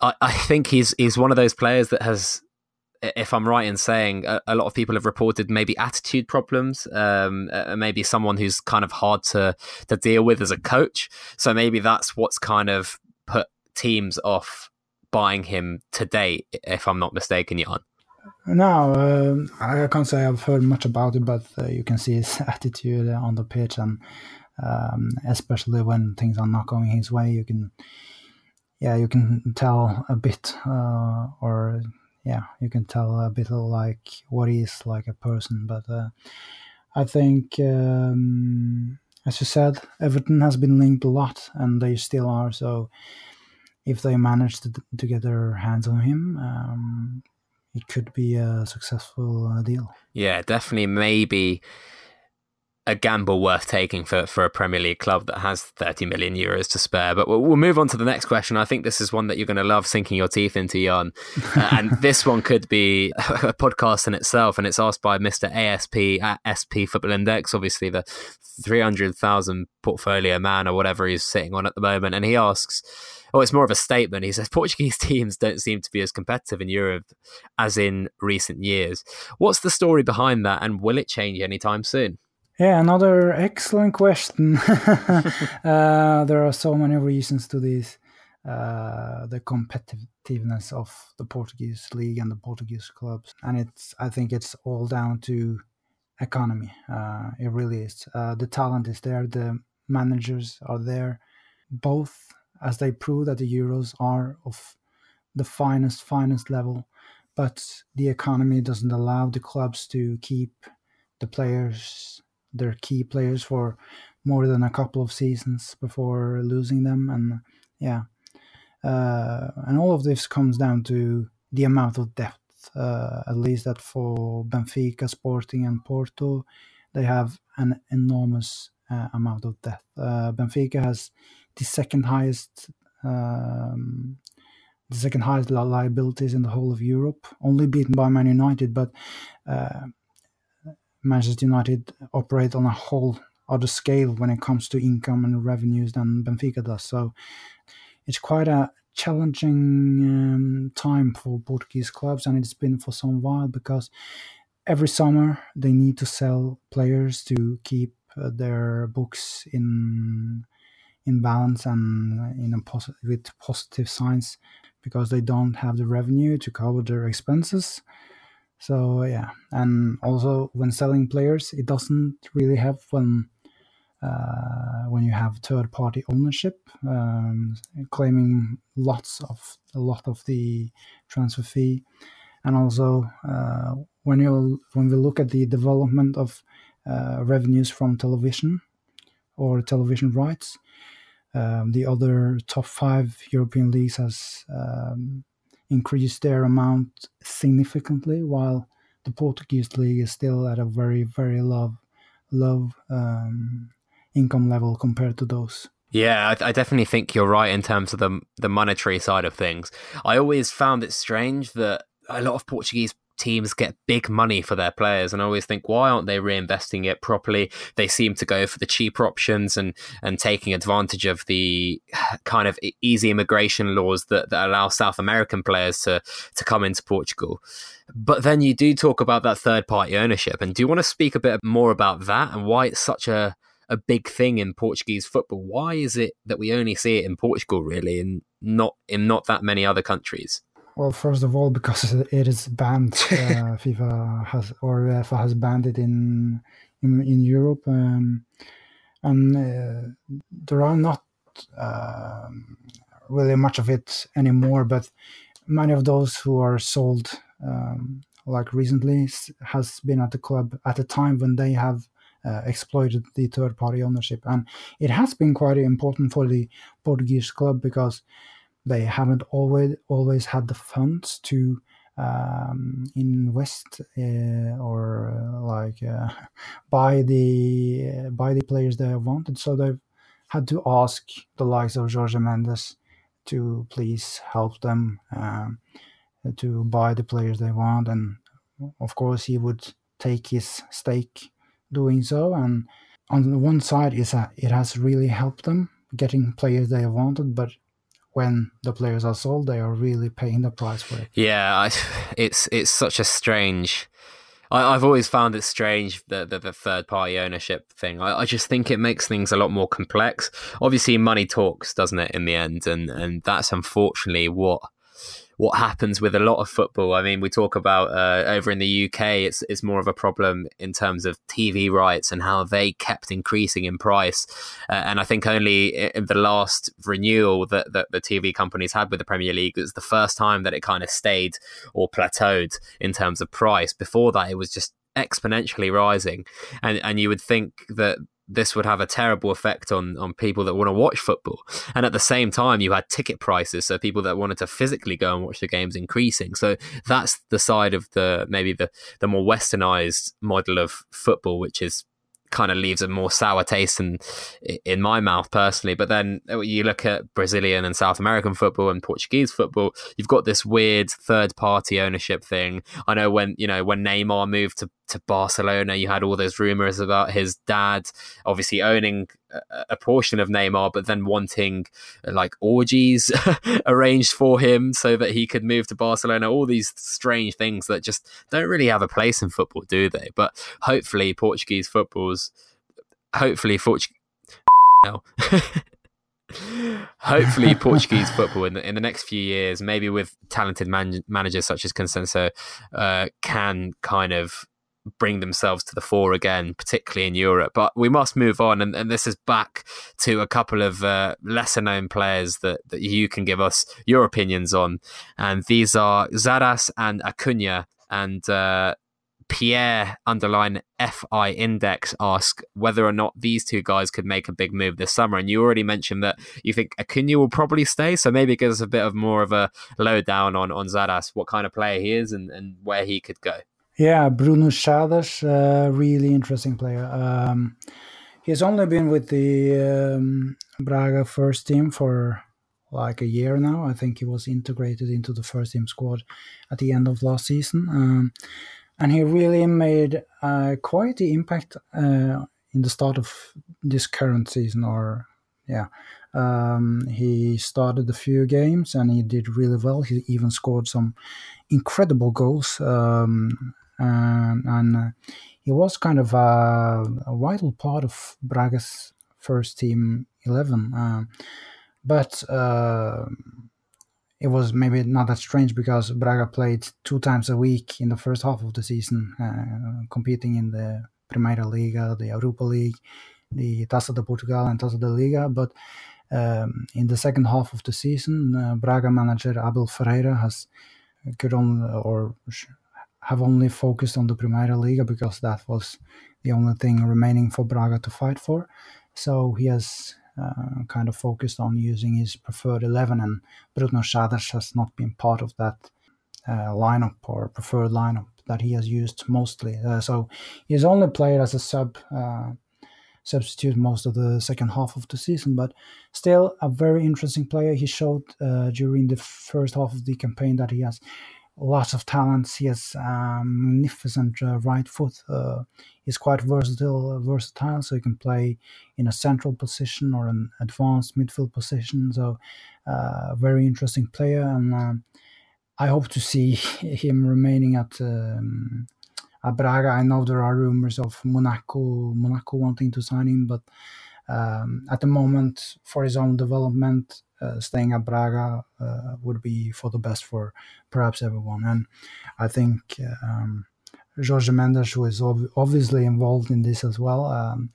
I, I think he's he's one of those players that has if I'm right in saying, a, a, lot of people have reported maybe attitude problems, um, uh, maybe someone who's kind of hard to to deal with as a coach. So maybe that's what's kind of put teams off buying him today, if I'm not mistaken, Jan. No, uh, I can't say I've heard much about it, but uh, you can see his attitude on the pitch, and um, especially when things are not going his way, you can, yeah, you can tell a bit, uh, or yeah, you can tell a bit of like what he is like a person. But uh, I think, um, as you said, Everton has been linked a lot, and they still are. So if they manage to, to get their hands on him, um, it could be a successful uh, deal. Yeah, definitely. Maybe a gamble worth taking for, for a Premier League club that has 30 million euros to spare. But we'll, we'll move on to the next question. I think this is one that you're going to love sinking your teeth into, Jan. uh, and this one could be a podcast in itself. And it's asked by Mr. ASP at SP Football Index, obviously the 300,000 portfolio man or whatever he's sitting on at the moment. And he asks, Oh, it's more of a statement. He says Portuguese teams don't seem to be as competitive in Europe as in recent years. What's the story behind that, and will it change anytime soon? Yeah, another excellent question. uh, there are so many reasons to this. Uh, the competitiveness of the Portuguese league and the Portuguese clubs, and it's I think it's all down to economy. Uh, it really is. Uh, the talent is there. The managers are there, both as they prove that the Euros are of the finest, finest level, but the economy doesn't allow the clubs to keep the players their key players for more than a couple of seasons before losing them, and yeah, uh, and all of this comes down to the amount of depth. Uh, at least that for Benfica, Sporting, and Porto, they have an enormous uh, amount of depth. Uh, Benfica has the second highest. Um, the second highest liabilities in the whole of Europe, only beaten by Man United. But uh, Manchester United operate on a whole other scale when it comes to income and revenues than Benfica does. So it's quite a challenging um, time for Portuguese clubs, and it's been for some while because every summer they need to sell players to keep uh, their books in in balance and in a posi- with positive signs because they don't have the revenue to cover their expenses. So yeah, and also when selling players, it doesn't really help when uh, when you have third party ownership, um, claiming lots of a lot of the transfer fee, and also uh, when you when we look at the development of uh, revenues from television or television rights, um, the other top five European leagues has um, increased their amount significantly, while the Portuguese league is still at a very very low low um, income level compared to those. Yeah, I, I, definitely think you're right in terms of the the monetary side of things. I always found it strange that a lot of Portuguese teams get big money for their players and I always think why aren't they reinvesting it properly they seem to go for the cheaper options and and taking advantage of the kind of easy immigration laws that, that allow South American players to to come into Portugal but then you do talk about that third party ownership and do you want to speak a bit more about that and why it's such a a big thing in Portuguese football. Why is it that we only see it in Portugal, really, and not in not that many other countries? Well, first of all, because it is banned. Uh, FIFA has or UEFA has banned it in in, in Europe, um, and uh, there are not uh, really much of it anymore. But many of those who are sold, um, like recently, has been at the club at a time when they have uh, exploited the third party ownership. And it has been quite important for the Portuguese club because they haven't always always had the funds to um, invest uh, or uh, like uh, buy the buy the players they wanted. So they've had to ask the likes of Jorge Mendes to please help them um, to buy the players they want, and of course he would take his stake doing so. And on the one side, is that it has really helped them getting players they wanted, but when the players are sold, they are really paying the price for it. Yeah, I, it's it's such a strange. I, have always found it strange the, the, the third party ownership thing. I, I, just think it makes things a lot more complex. Obviously, money talks, doesn't it? In the end, and and that's unfortunately what what happens with a lot of football. I mean, we talk about uh, over in the UK, it's it's more of a problem in terms of TV rights and how they kept increasing in price. Uh, and I think only in the last renewal that, that the TV companies had with the Premier League, it was the first time that it kind of stayed or plateaued in terms of price. Before that, it was just exponentially rising and and you would think that this would have a terrible effect on on people that want to watch football. And at the same time, you had ticket prices, so people that wanted to physically go and watch the games increasing. So that's the side of the maybe the the more westernized model of football, which is kind of leaves a more sour taste in in my mouth personally. But then uh, you look at Brazilian and South American football and Portuguese football, you've got this weird third party ownership thing. I know when you know when Neymar moved to to Barcelona, you had all those rumors about his dad obviously owning a portion of Neymar, but then wanting like orgies arranged for him so that he could move to Barcelona. All these strange things that just don't really have a place in football, do they? But hopefully, Portuguese football's hopefully Portuguese. hopefully Portuguese football in the, in the next few years, maybe with talented man- managers such as Conceição, uh, can kind of bring themselves to the fore again, particularly in Europe. But we must move on, and, and this is back to a couple of uh, lesser known players that, that you can give us your opinions on. And these are Xadas and Acuna. And uh, Pierre underline FI index ask whether or not these two guys could make a big move this summer. And you already mentioned that you think Acuna will probably stay. So maybe give us a bit of more of a lowdown on, on Xadas, what kind of player he is and, and where he could go. Yeah, Bruno Xadas, uh, really interesting player. Um, he's only been with the um, Braga first team for like a year now. I think he was integrated into the first team squad at the end of last season. Um, and he really made uh, quite the impact uh, in the start of this current season, or yeah, um, he started a few games and he did really well. He even scored some incredible goals, um, and, and uh, he was kind of a, a, vital part of Braga's first team eleven. Uh, but uh, it was maybe not that strange because Braga played two times a week in the first half of the season, uh, competing in the Primeira Liga, the Europa League, the Taça de Portugal, and Taça de Liga. But um, in the second half of the season, uh, Braga manager Abel Ferreira has could only or have only focused on the Primeira Liga because that was the only thing remaining for Braga to fight for. So he has uh, kind of focused on using his preferred 11, and Bruno Xadas has not been part of that uh, lineup or preferred lineup that he has used mostly. Uh, so he's only played as a sub uh, substitute most of the second half of the season, but still a very interesting player. He showed uh, during the first half of the campaign that he has lots of talents. He has a magnificent uh, right foot. Uh, he's quite versatile, versatile, so he can play in a central position or an advanced midfield position. So, uh, very interesting player, and um, I hope to see him remaining at. Um, at Braga, I know there are rumors of Monaco, Monaco wanting to sign him, but um, at the moment, for his own development, uh, staying at Braga uh, would be for the best for perhaps everyone. And I think um, Jorge Mendes, who is ob- obviously involved in this as well, um,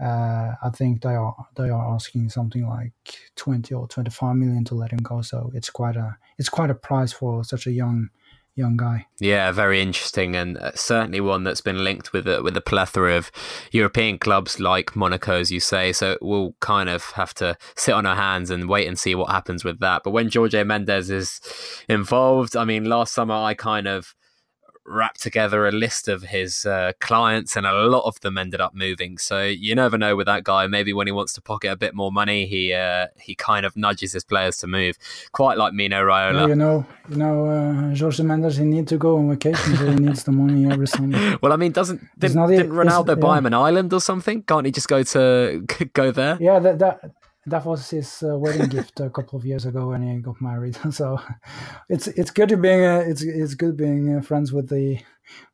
uh, I think they are they are asking something like twenty or twenty five million to let him go. So it's quite a it's quite a price for such a young young guy. Yeah, very interesting, and uh, certainly one that's been linked with a, with a plethora of European clubs like Monaco, as you say. So we'll kind of have to sit on our hands and wait and see what happens with that. But when Jorge Mendes is involved, I mean, last summer I kind of wrapped together a list of his uh, clients, and a lot of them ended up moving. So you never know with that guy. Maybe when he wants to pocket a bit more money, he uh, he kind of nudges his players to move, quite like Mino Raiola. Yeah, you know, you know, uh, Jorge Mendes. He needs to go on vacation, so he needs the money every summer. well, I mean, doesn't didn't, didn't Ronaldo buy yeah. him an island or something? Can't he just go to go there? Yeah, that that that was his uh, wedding gift a couple of years ago when he got married. so it's it's good to being uh, it's it's good being uh, friends with the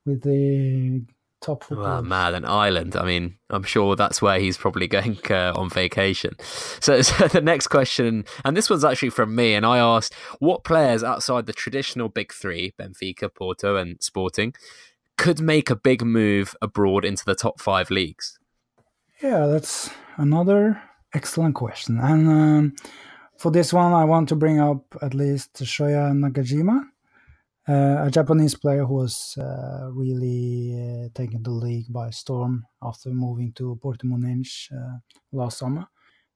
with the top football. Oh, man, an island. I mean, I'm sure that's where he's probably going uh, on vacation. So, so, the next question, and this one's actually from me, and I asked, what players outside the traditional big three, Benfica, Porto, and Sporting, could make a big move abroad into the top five leagues? Yeah, that's another excellent question. And um, for this one, I want to bring up at least Shoya Nakajima, uh, a Japanese player who was uh, really uh, taking the league by storm after moving to Portimonense uh, last summer.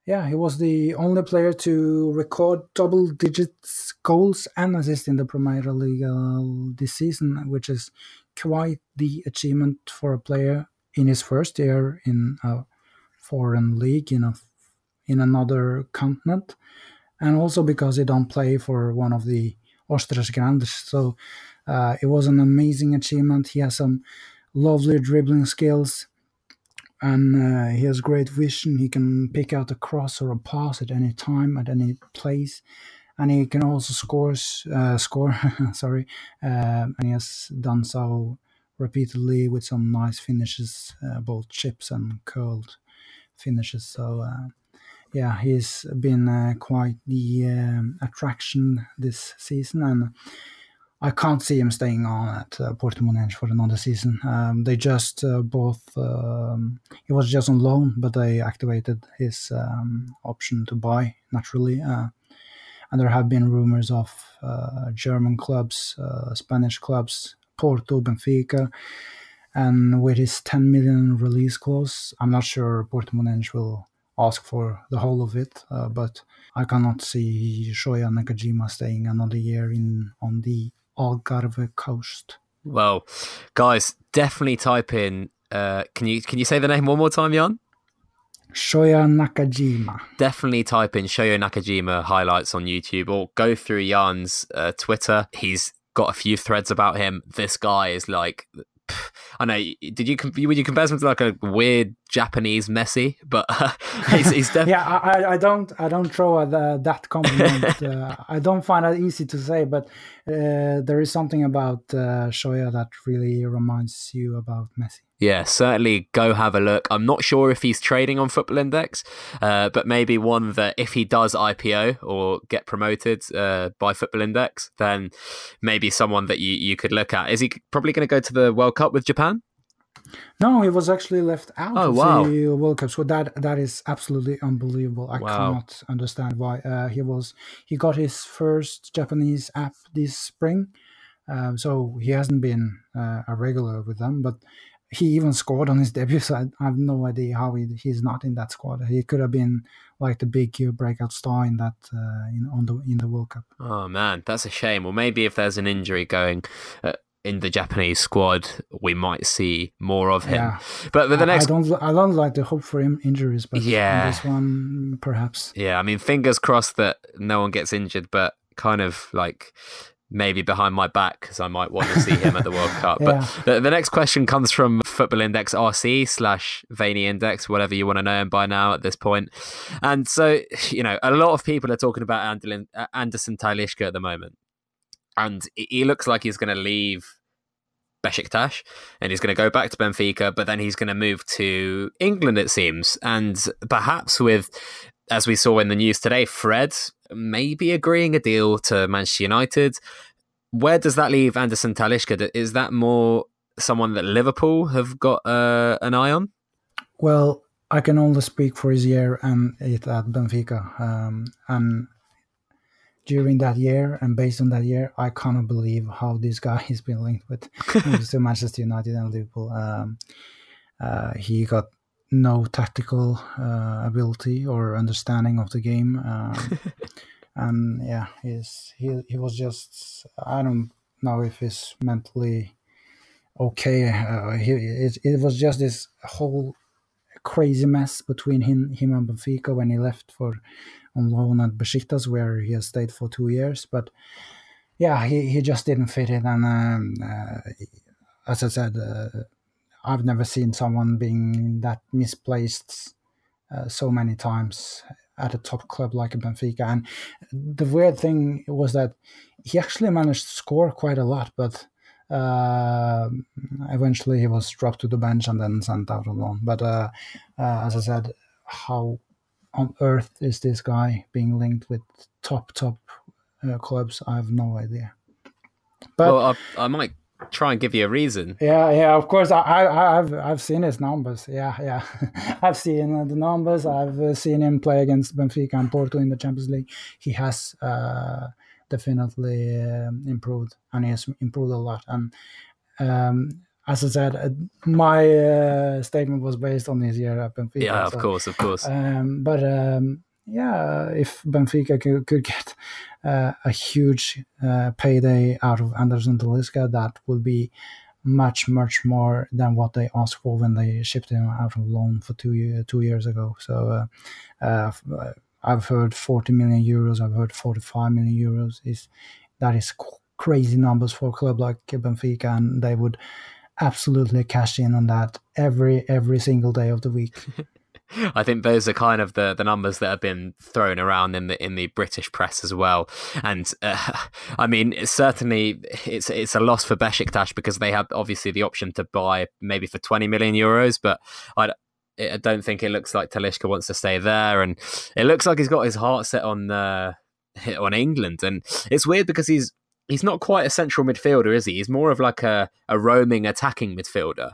Yeah, he was the only player to record double digits goals and assists in the Primeira Liga this season, which is quite the achievement for a player in his first year in a foreign league in a in another continent, and also because he don't play for one of the Os Três Grandes. So uh, it was an amazing achievement. He has some lovely dribbling skills, and uh, he has great vision. He can pick out a cross or a pass at any time, at any place, and he can also scores uh, score. sorry, uh, and he has done so repeatedly with some nice finishes, uh, both chips and curled finishes. So uh, yeah, he's been uh, quite the um, attraction this season, and I can't see him staying on at uh, Portimonense for another season. Um, they just uh, both um, he was just on loan, but they activated his um, option to buy naturally. Uh, and there have been rumors of uh, German clubs, uh, Spanish clubs, Porto, Benfica, and with his 10 million release clause, I'm not sure Portimonense will ask for the whole of it. Uh, but I cannot see Shoya Nakajima staying another year in on the Algarve coast. Well, guys, definitely type in. Uh, can you can you say the name one more time, Jan? Shoya Nakajima. Definitely type in Shoya Nakajima highlights on YouTube or go through Jan's uh, Twitter. He's got a few threads about him. This guy is like I know. Did you would you compare him to like a weird Japanese Messi? But uh, he's, he's definitely yeah. I, I don't I don't throw the, that compliment. uh, I don't find that easy to say, but uh, there is something about uh, Shoya that really reminds you about Messi. Yeah, certainly go have a look. I'm not sure if he's trading on Football Index, uh, but maybe one that if he does IPO or get promoted uh, by Football Index, then maybe someone that you, you could look at. Is he probably going to go to the World Cup with Japan? No, he was actually left out oh, of wow. the World Cup. So that that is absolutely unbelievable. I wow. cannot understand why uh, he was. He got his first Japanese app this spring, um, so he hasn't been uh, a regular with them, but he even scored on his debut, so I, have no idea how he, he's not in that squad. He could have been like the big breakout star in that uh, in on the in the World Cup. Oh man, that's a shame. Well, maybe if there's an injury going. Uh, in the Japanese squad, we might see more of him. Yeah. But, but the next, I don't, I don't like to hope for him injuries, but yeah, this one perhaps. Yeah, I mean, fingers crossed that no one gets injured, but kind of like maybe behind my back because I might want to see him at the World Cup. yeah. But the, the, next question comes from Football Index RC slash Veiny Index, whatever you want to know him by now at this point. And so, you know, a lot of people are talking about uh, Anderson Talisca at the moment. And he looks like he's going to leave Besiktas and he's going to go back to Benfica, but then he's going to move to England, it seems. And perhaps with, as we saw in the news today, Fred maybe agreeing a deal to Manchester United. Where does that leave Anderson Talisca? Is that more someone that Liverpool have got uh, an eye on? Well, I can only speak for his year and it at Benfica. Um, and during that year and based on that year, I cannot believe how this guy has been linked with to Manchester United and Liverpool. Um, uh, he got no tactical uh, ability or understanding of the game. Um, and yeah, he's he he was just I don't know if he's mentally okay. Uh, he it, it was just this whole crazy mess between him him and Benfica when he left for on loan at Besiktas where he has stayed for two years, but. Yeah, he, he just didn't fit in, and um, uh, as I said, uh, I've never seen someone being that misplaced uh, so many times at a top club like Benfica. And the weird thing was that he actually managed to score quite a lot, but uh, eventually he was dropped to the bench and then sent out alone. But uh, uh, as I said, how on earth is this guy being linked with top top uh, clubs? I have no idea. But well, I, I might try and give you a reason. Yeah, yeah. Of course, I, I have I've seen his numbers. Yeah, yeah. I've seen the numbers. I've uh, seen him play against Benfica and Porto in the Champions League. He has uh, definitely um, improved, and he has improved a lot. And um, as I said, uh, my uh, statement was based on his year at Benfica. Yeah, of so, course, of course. Um, but um, yeah, if Benfica could, could get uh, a huge uh, payday out of Anderson Talisca, that would be much, much more than what they asked for when they shipped him out of loan for two year, two years ago. So uh, uh, uh I've heard 40 million euros. I've heard 45 million euros. Is that is crazy numbers for a club like Benfica, and they would absolutely cash in on that every every single day of the week. I think those are kind of the, the numbers that have been thrown around in the in the British press as well. And uh, I mean, it's certainly it's it's a loss for Besiktas because they have obviously the option to buy maybe for 20 million euros, but I, I don't think it looks like Talisca wants to stay there, and it looks like he's got his heart set on uh, on England. And it's weird because he's he's not quite a central midfielder, is he? He's more of like a, a roaming attacking midfielder.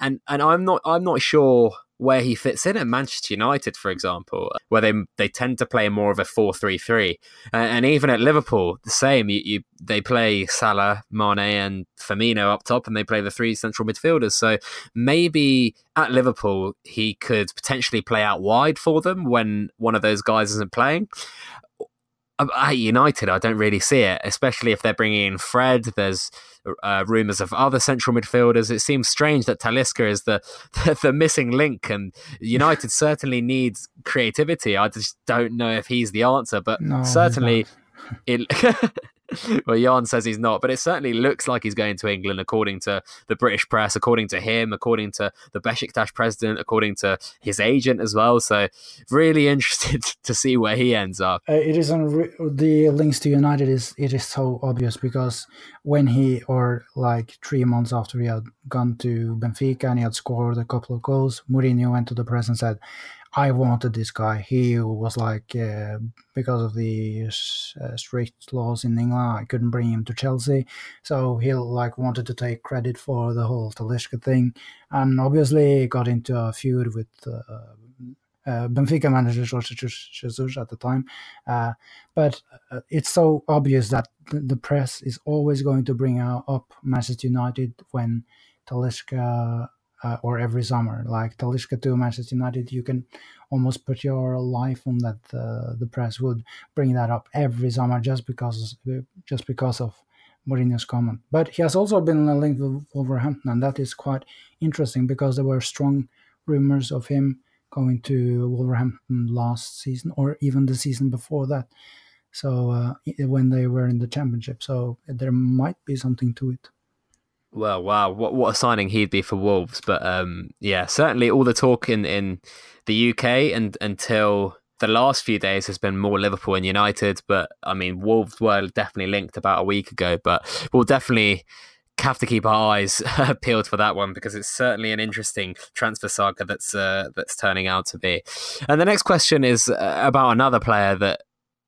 And and I'm not I'm not sure where he fits in at Manchester United, for example, where they they tend to play more of a 4 3 3. And even at Liverpool, the same. You, you, They play Salah, Mane, and Firmino up top, and they play the three central midfielders. So maybe at Liverpool, he could potentially play out wide for them when one of those guys isn't playing at United, I don't really see it, especially if they're bringing in Fred. There's uh, rumours of other central midfielders. It seems strange that Talisca is the, the, the missing link, and United certainly needs creativity. I just don't know if he's the answer, but no, certainly it well, Jan says he's not, but it certainly looks like he's going to England, according to the British press, according to him, according to the Besiktas president, according to his agent as well. So, really interested to see where he ends up. Uh, it is on the links to United is it is so obvious because when he or like three months after he had gone to Benfica and he had scored a couple of goals, Mourinho went to the press and said, I wanted this guy. He was like, uh, because of the uh, strict laws in England, I couldn't bring him to Chelsea. So he like wanted to take credit for the whole Talisca thing, and obviously got into a feud with uh, uh, Benfica manager Jorge Jesus at the time. Uh, but uh, it's so obvious that the press is always going to bring up Manchester United when Talisca uh, or every summer. Like Talisca to Manchester United, you can almost put your life on that. Uh, the press would bring that up every summer just because just because of Mourinho's comment. But he has also been linked with Wolverhampton, and that is quite interesting because there were strong rumors of him going to Wolverhampton last season or even the season before that. So uh, when they were in the championship, so there might be something to it. Well, wow, what what a signing he'd be for Wolves. But um, yeah, certainly all the talk in, in the UK and until the last few days has been more Liverpool and United. But I mean, Wolves were definitely linked about a week ago. But we'll definitely have to keep our eyes peeled for that one because it's certainly an interesting transfer saga that's uh, that's turning out to be. And the next question is uh, about another player that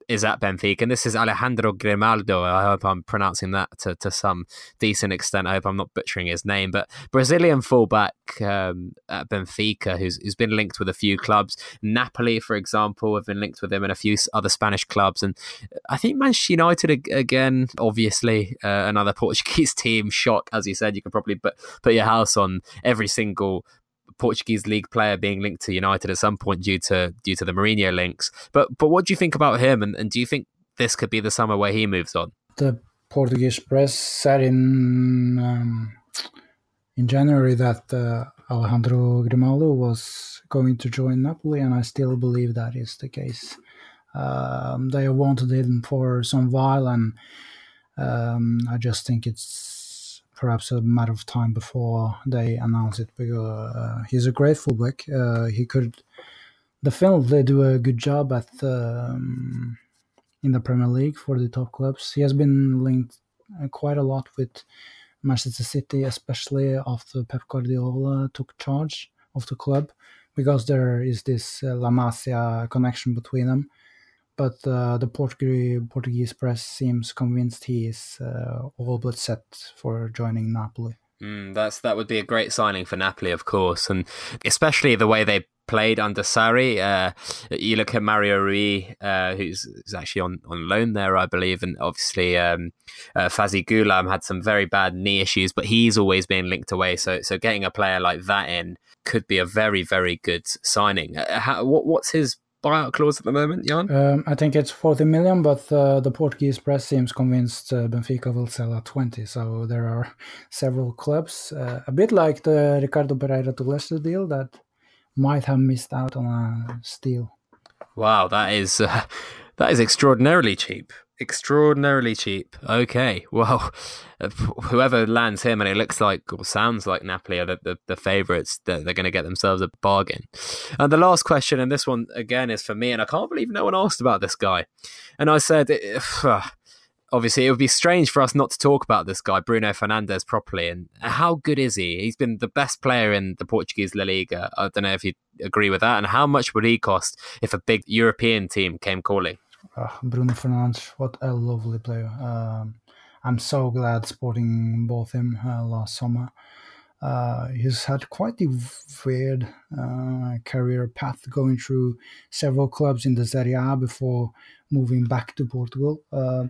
is at Benfica, and this is Alejandro Grimaldo. I hope I'm pronouncing that to, to some decent extent. I hope I'm not butchering his name, but Brazilian fullback um, at Benfica, who's who's been linked with a few clubs. Napoli, for example, have been linked with him and a few other Spanish clubs, and I think Manchester United again. Obviously, uh, another Portuguese team. Shock, as you said, you can probably put put your house on every single Portuguese league player being linked to United at some point due to due to the Mourinho links. But but what do you think about him, and, and do you think this could be the summer where he moves on? The Portuguese press said in um, in January that uh, Alejandro Grimaldo was going to join Napoli, and I still believe that is the case. Um, they wanted him for some while, and um, I just think it's perhaps a matter of time before they announce it because uh, he's a great fullback. Uh, he could definitely do a good job at um, in the Premier League for the top clubs. He has been linked uh, quite a lot with Manchester City, especially after Pep Guardiola took charge of the club, because there is this uh, La Masia connection between them but uh, the Portuguese, Portuguese press seems convinced he is uh, all but set for joining Napoli. Mm, that's that would be a great signing for Napoli, of course, and especially the way they played under Sarri. Uh, you look at Mario Rui, uh, who's, who's, actually on, on loan there, I believe, and obviously um, uh, Faouzi Ghoulam had some very bad knee issues, but he's always been linked away. So so getting a player like that in could be a very very good signing. Uh, how, what, what's his buyout clause at the moment, Jan? Um, I think it's 40 million, but uh, the Portuguese press seems convinced uh, Benfica will sell at 20. So there are several clubs, uh, a bit like the Ricardo Pereira to Leicester deal, that might have missed out on a steal. Wow, that is uh, that is extraordinarily cheap extraordinarily cheap. Okay, well, whoever lands him, and it looks like or sounds like Napoli are the, the, the favourites, they're, they're going to get themselves a bargain. And the last question, and this one again is for me, and I can't believe no one asked about this guy. And I said, obviously, it would be strange for us not to talk about this guy, Bruno Fernandes, properly. And how good is he? He's been the best player in the Portuguese La Liga. I don't know if you agree with that. And how much would he cost if a big European team came calling? Uh, Bruno Fernandes, what a lovely player. Um, I'm so glad Sporting bought him uh, last summer. Uh, he's had quite a weird uh, career path going through several clubs in the Serie A before moving back to Portugal. Uh,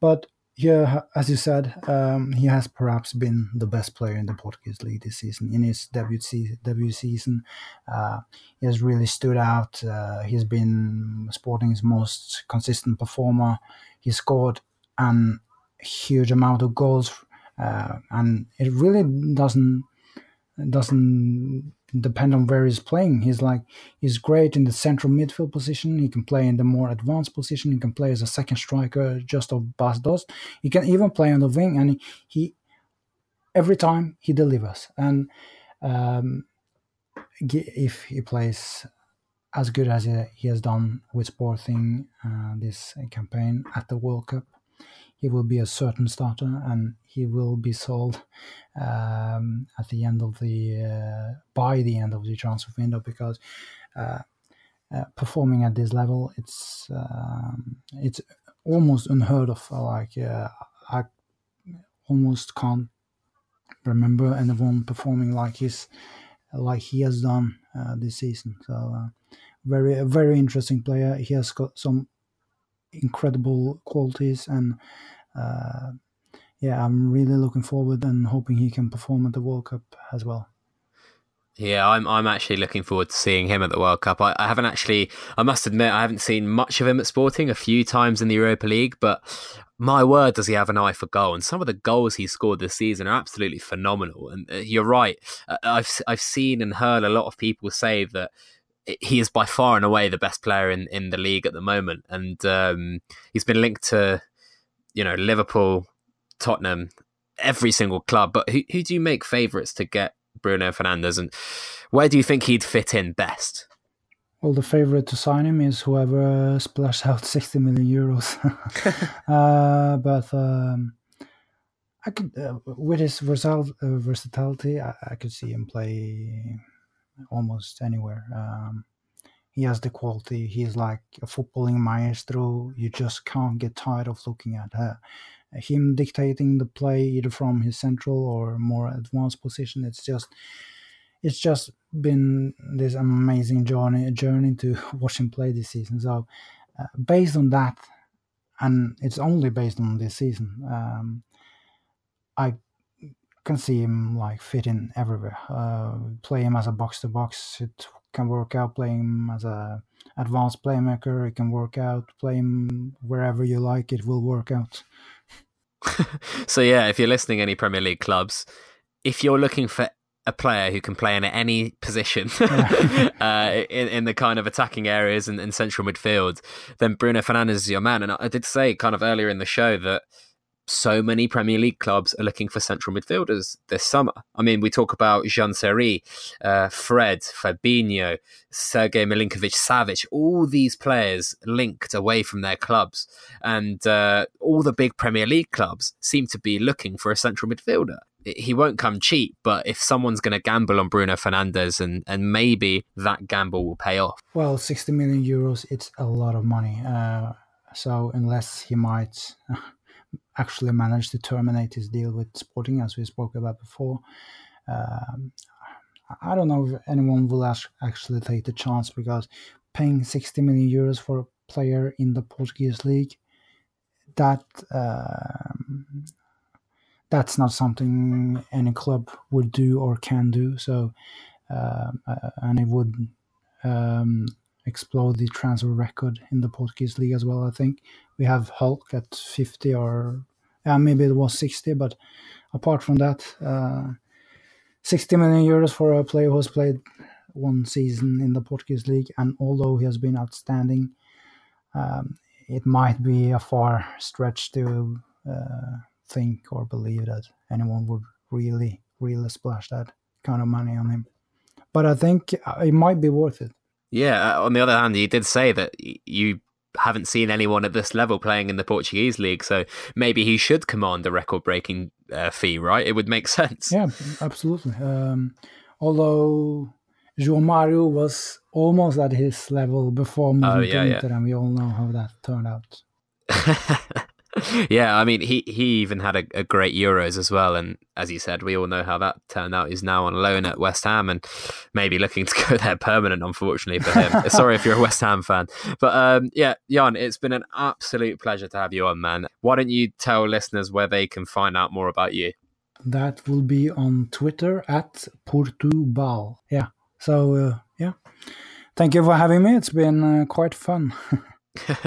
but yeah, as you said, um, he has perhaps been the best player in the Portuguese league this season. In his debut, se- debut season, uh, he has really stood out. Uh, he's been Sporting's most consistent performer. He scored an huge amount of goals, uh, and it really doesn't doesn't depend on where he's playing. He's like he's great in the central midfield position. He can play in the more advanced position. He can play as a second striker, just of Bas Dost. He can even play on the wing, and he, he every time he delivers. And um, if he plays as good as he has done with Sporting uh, this campaign at the World Cup, he will be a certain starter and he will be sold um, at the end of the uh, by the end of the transfer window because uh, uh, performing at this level it's um, it's almost unheard of. Like uh, I almost can't remember anyone performing like his like he has done uh, this season. So uh, very very interesting player. He has got some incredible qualities and uh, yeah, I'm really looking forward and hoping he can perform at the World Cup as well. Yeah, I'm I'm actually looking forward to seeing him at the World Cup. I, I, haven't actually, I must admit, I haven't seen much of him at Sporting. A few times in the Europa League, but my word, does he have an eye for goal? And some of the goals he scored this season are absolutely phenomenal. And uh, you're right, I've I've seen and heard a lot of people say that he is by far and away the best player in, in the league at the moment, and um, he's been linked to you know Liverpool, Tottenham, every single club. But who who do you make favourites to get Bruno Fernandes, and where do you think he'd fit in best? Well, the favorite to sign him is whoever splashed out 60 million euros. uh, but um, I could, uh, with his versal- uh, versatility, I-, I, could see him play almost anywhere. Um, he has the quality. He's like a footballing maestro. You just can't get tired of looking at her. Him dictating the play either from his central or more advanced position. It's just, it's just been this amazing journey journey to watch him play this season. So, uh, based on that, and it's only based on this season, um, I can see him like fitting everywhere. Uh, play him as a box to box. It can work out Play him as a advanced playmaker. It can work out play him wherever you like. It will work out. so yeah, if you're listening, any Premier League clubs, if you're looking for a player who can play in any position uh, in, in the kind of attacking areas and, in central midfield, then Bruno Fernandes is your man. And I did say kind of earlier in the show that so many Premier League clubs are looking for central midfielders this summer. I mean, we talk about Jean Seri, uh, Fred, Fabinho, Sergei Milinkovic Savic, all these players linked away from their clubs. And uh, all the big Premier League clubs seem to be looking for a central midfielder. He won't come cheap, but if someone's going to gamble on Bruno Fernandes, and, and maybe that gamble will pay off. Well, 60 million euros, it's a lot of money. Uh, so unless he might actually managed to terminate his deal with Sporting, as we spoke about before. Um, I don't know if anyone will actually take the chance because paying 60 million euros for a player in the Portuguese league, that um, that's not something any club would do or can do. So, uh, and it would um, explode the transfer record in the Portuguese league as well. I think we have Hulk at 50 or yeah, maybe it was 60, but apart from that, uh, 60 million euros for a player who has played one season in the Portuguese league, and although he has been outstanding, um, it might be a far stretch to uh, think or believe that anyone would really, really splash that kind of money on him. But I think it might be worth it. Yeah. Uh, on the other hand, you did say that you haven't seen anyone at this level playing in the Portuguese league, so maybe he should command a record-breaking uh, fee, right? It would make sense. Yeah, absolutely. Um, although João Mario was almost at his level before moving oh, yeah, to Inter, yeah. and we all know how that turned out. yeah, I mean, he, he even had a, a, great Euros as well. And as you said, we all know how that turned out. He's now on loan at West Ham and maybe looking to go there permanent, unfortunately for him. Sorry if you're a West Ham fan. But um, yeah, Jan, it's been an absolute pleasure to have you on, man. Why don't you tell listeners where they can find out more about you? That will be on Twitter at Portubal. Yeah. So, uh, yeah. Thank you for having me. It's been uh, quite fun.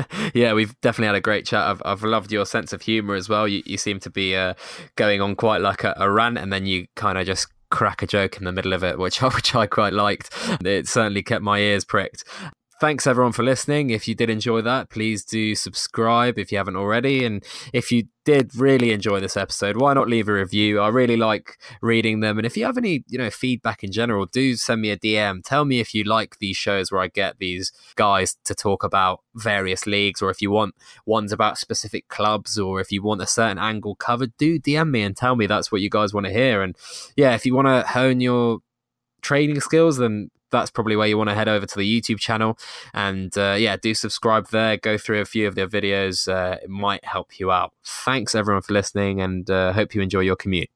yeah, we've definitely had a great chat. I've, I've loved your sense of humor as well. You, you seem to be uh, going on quite like a, a rant, and then you kind of just crack a joke in the middle of it, which I, which I quite liked. It certainly kept my ears pricked. Thanks everyone for listening. If you did enjoy that, please do subscribe if you haven't already. And if you did really enjoy this episode, why not leave a review? I really like reading them. And if you have any, you know, feedback in general, do send me a DM. Tell me if you like these shows where I get these guys to talk about various leagues, or if you want ones about specific clubs, or if you want a certain angle covered, do DM me and tell me that's what you guys want to hear. And yeah, if you want to hone your trading skills, then that's probably where you want to head over to the YouTube channel. And uh, yeah, do subscribe there. Go through a few of their videos. Uh, it might help you out. Thanks everyone for listening, and uh, hope you enjoy your commute.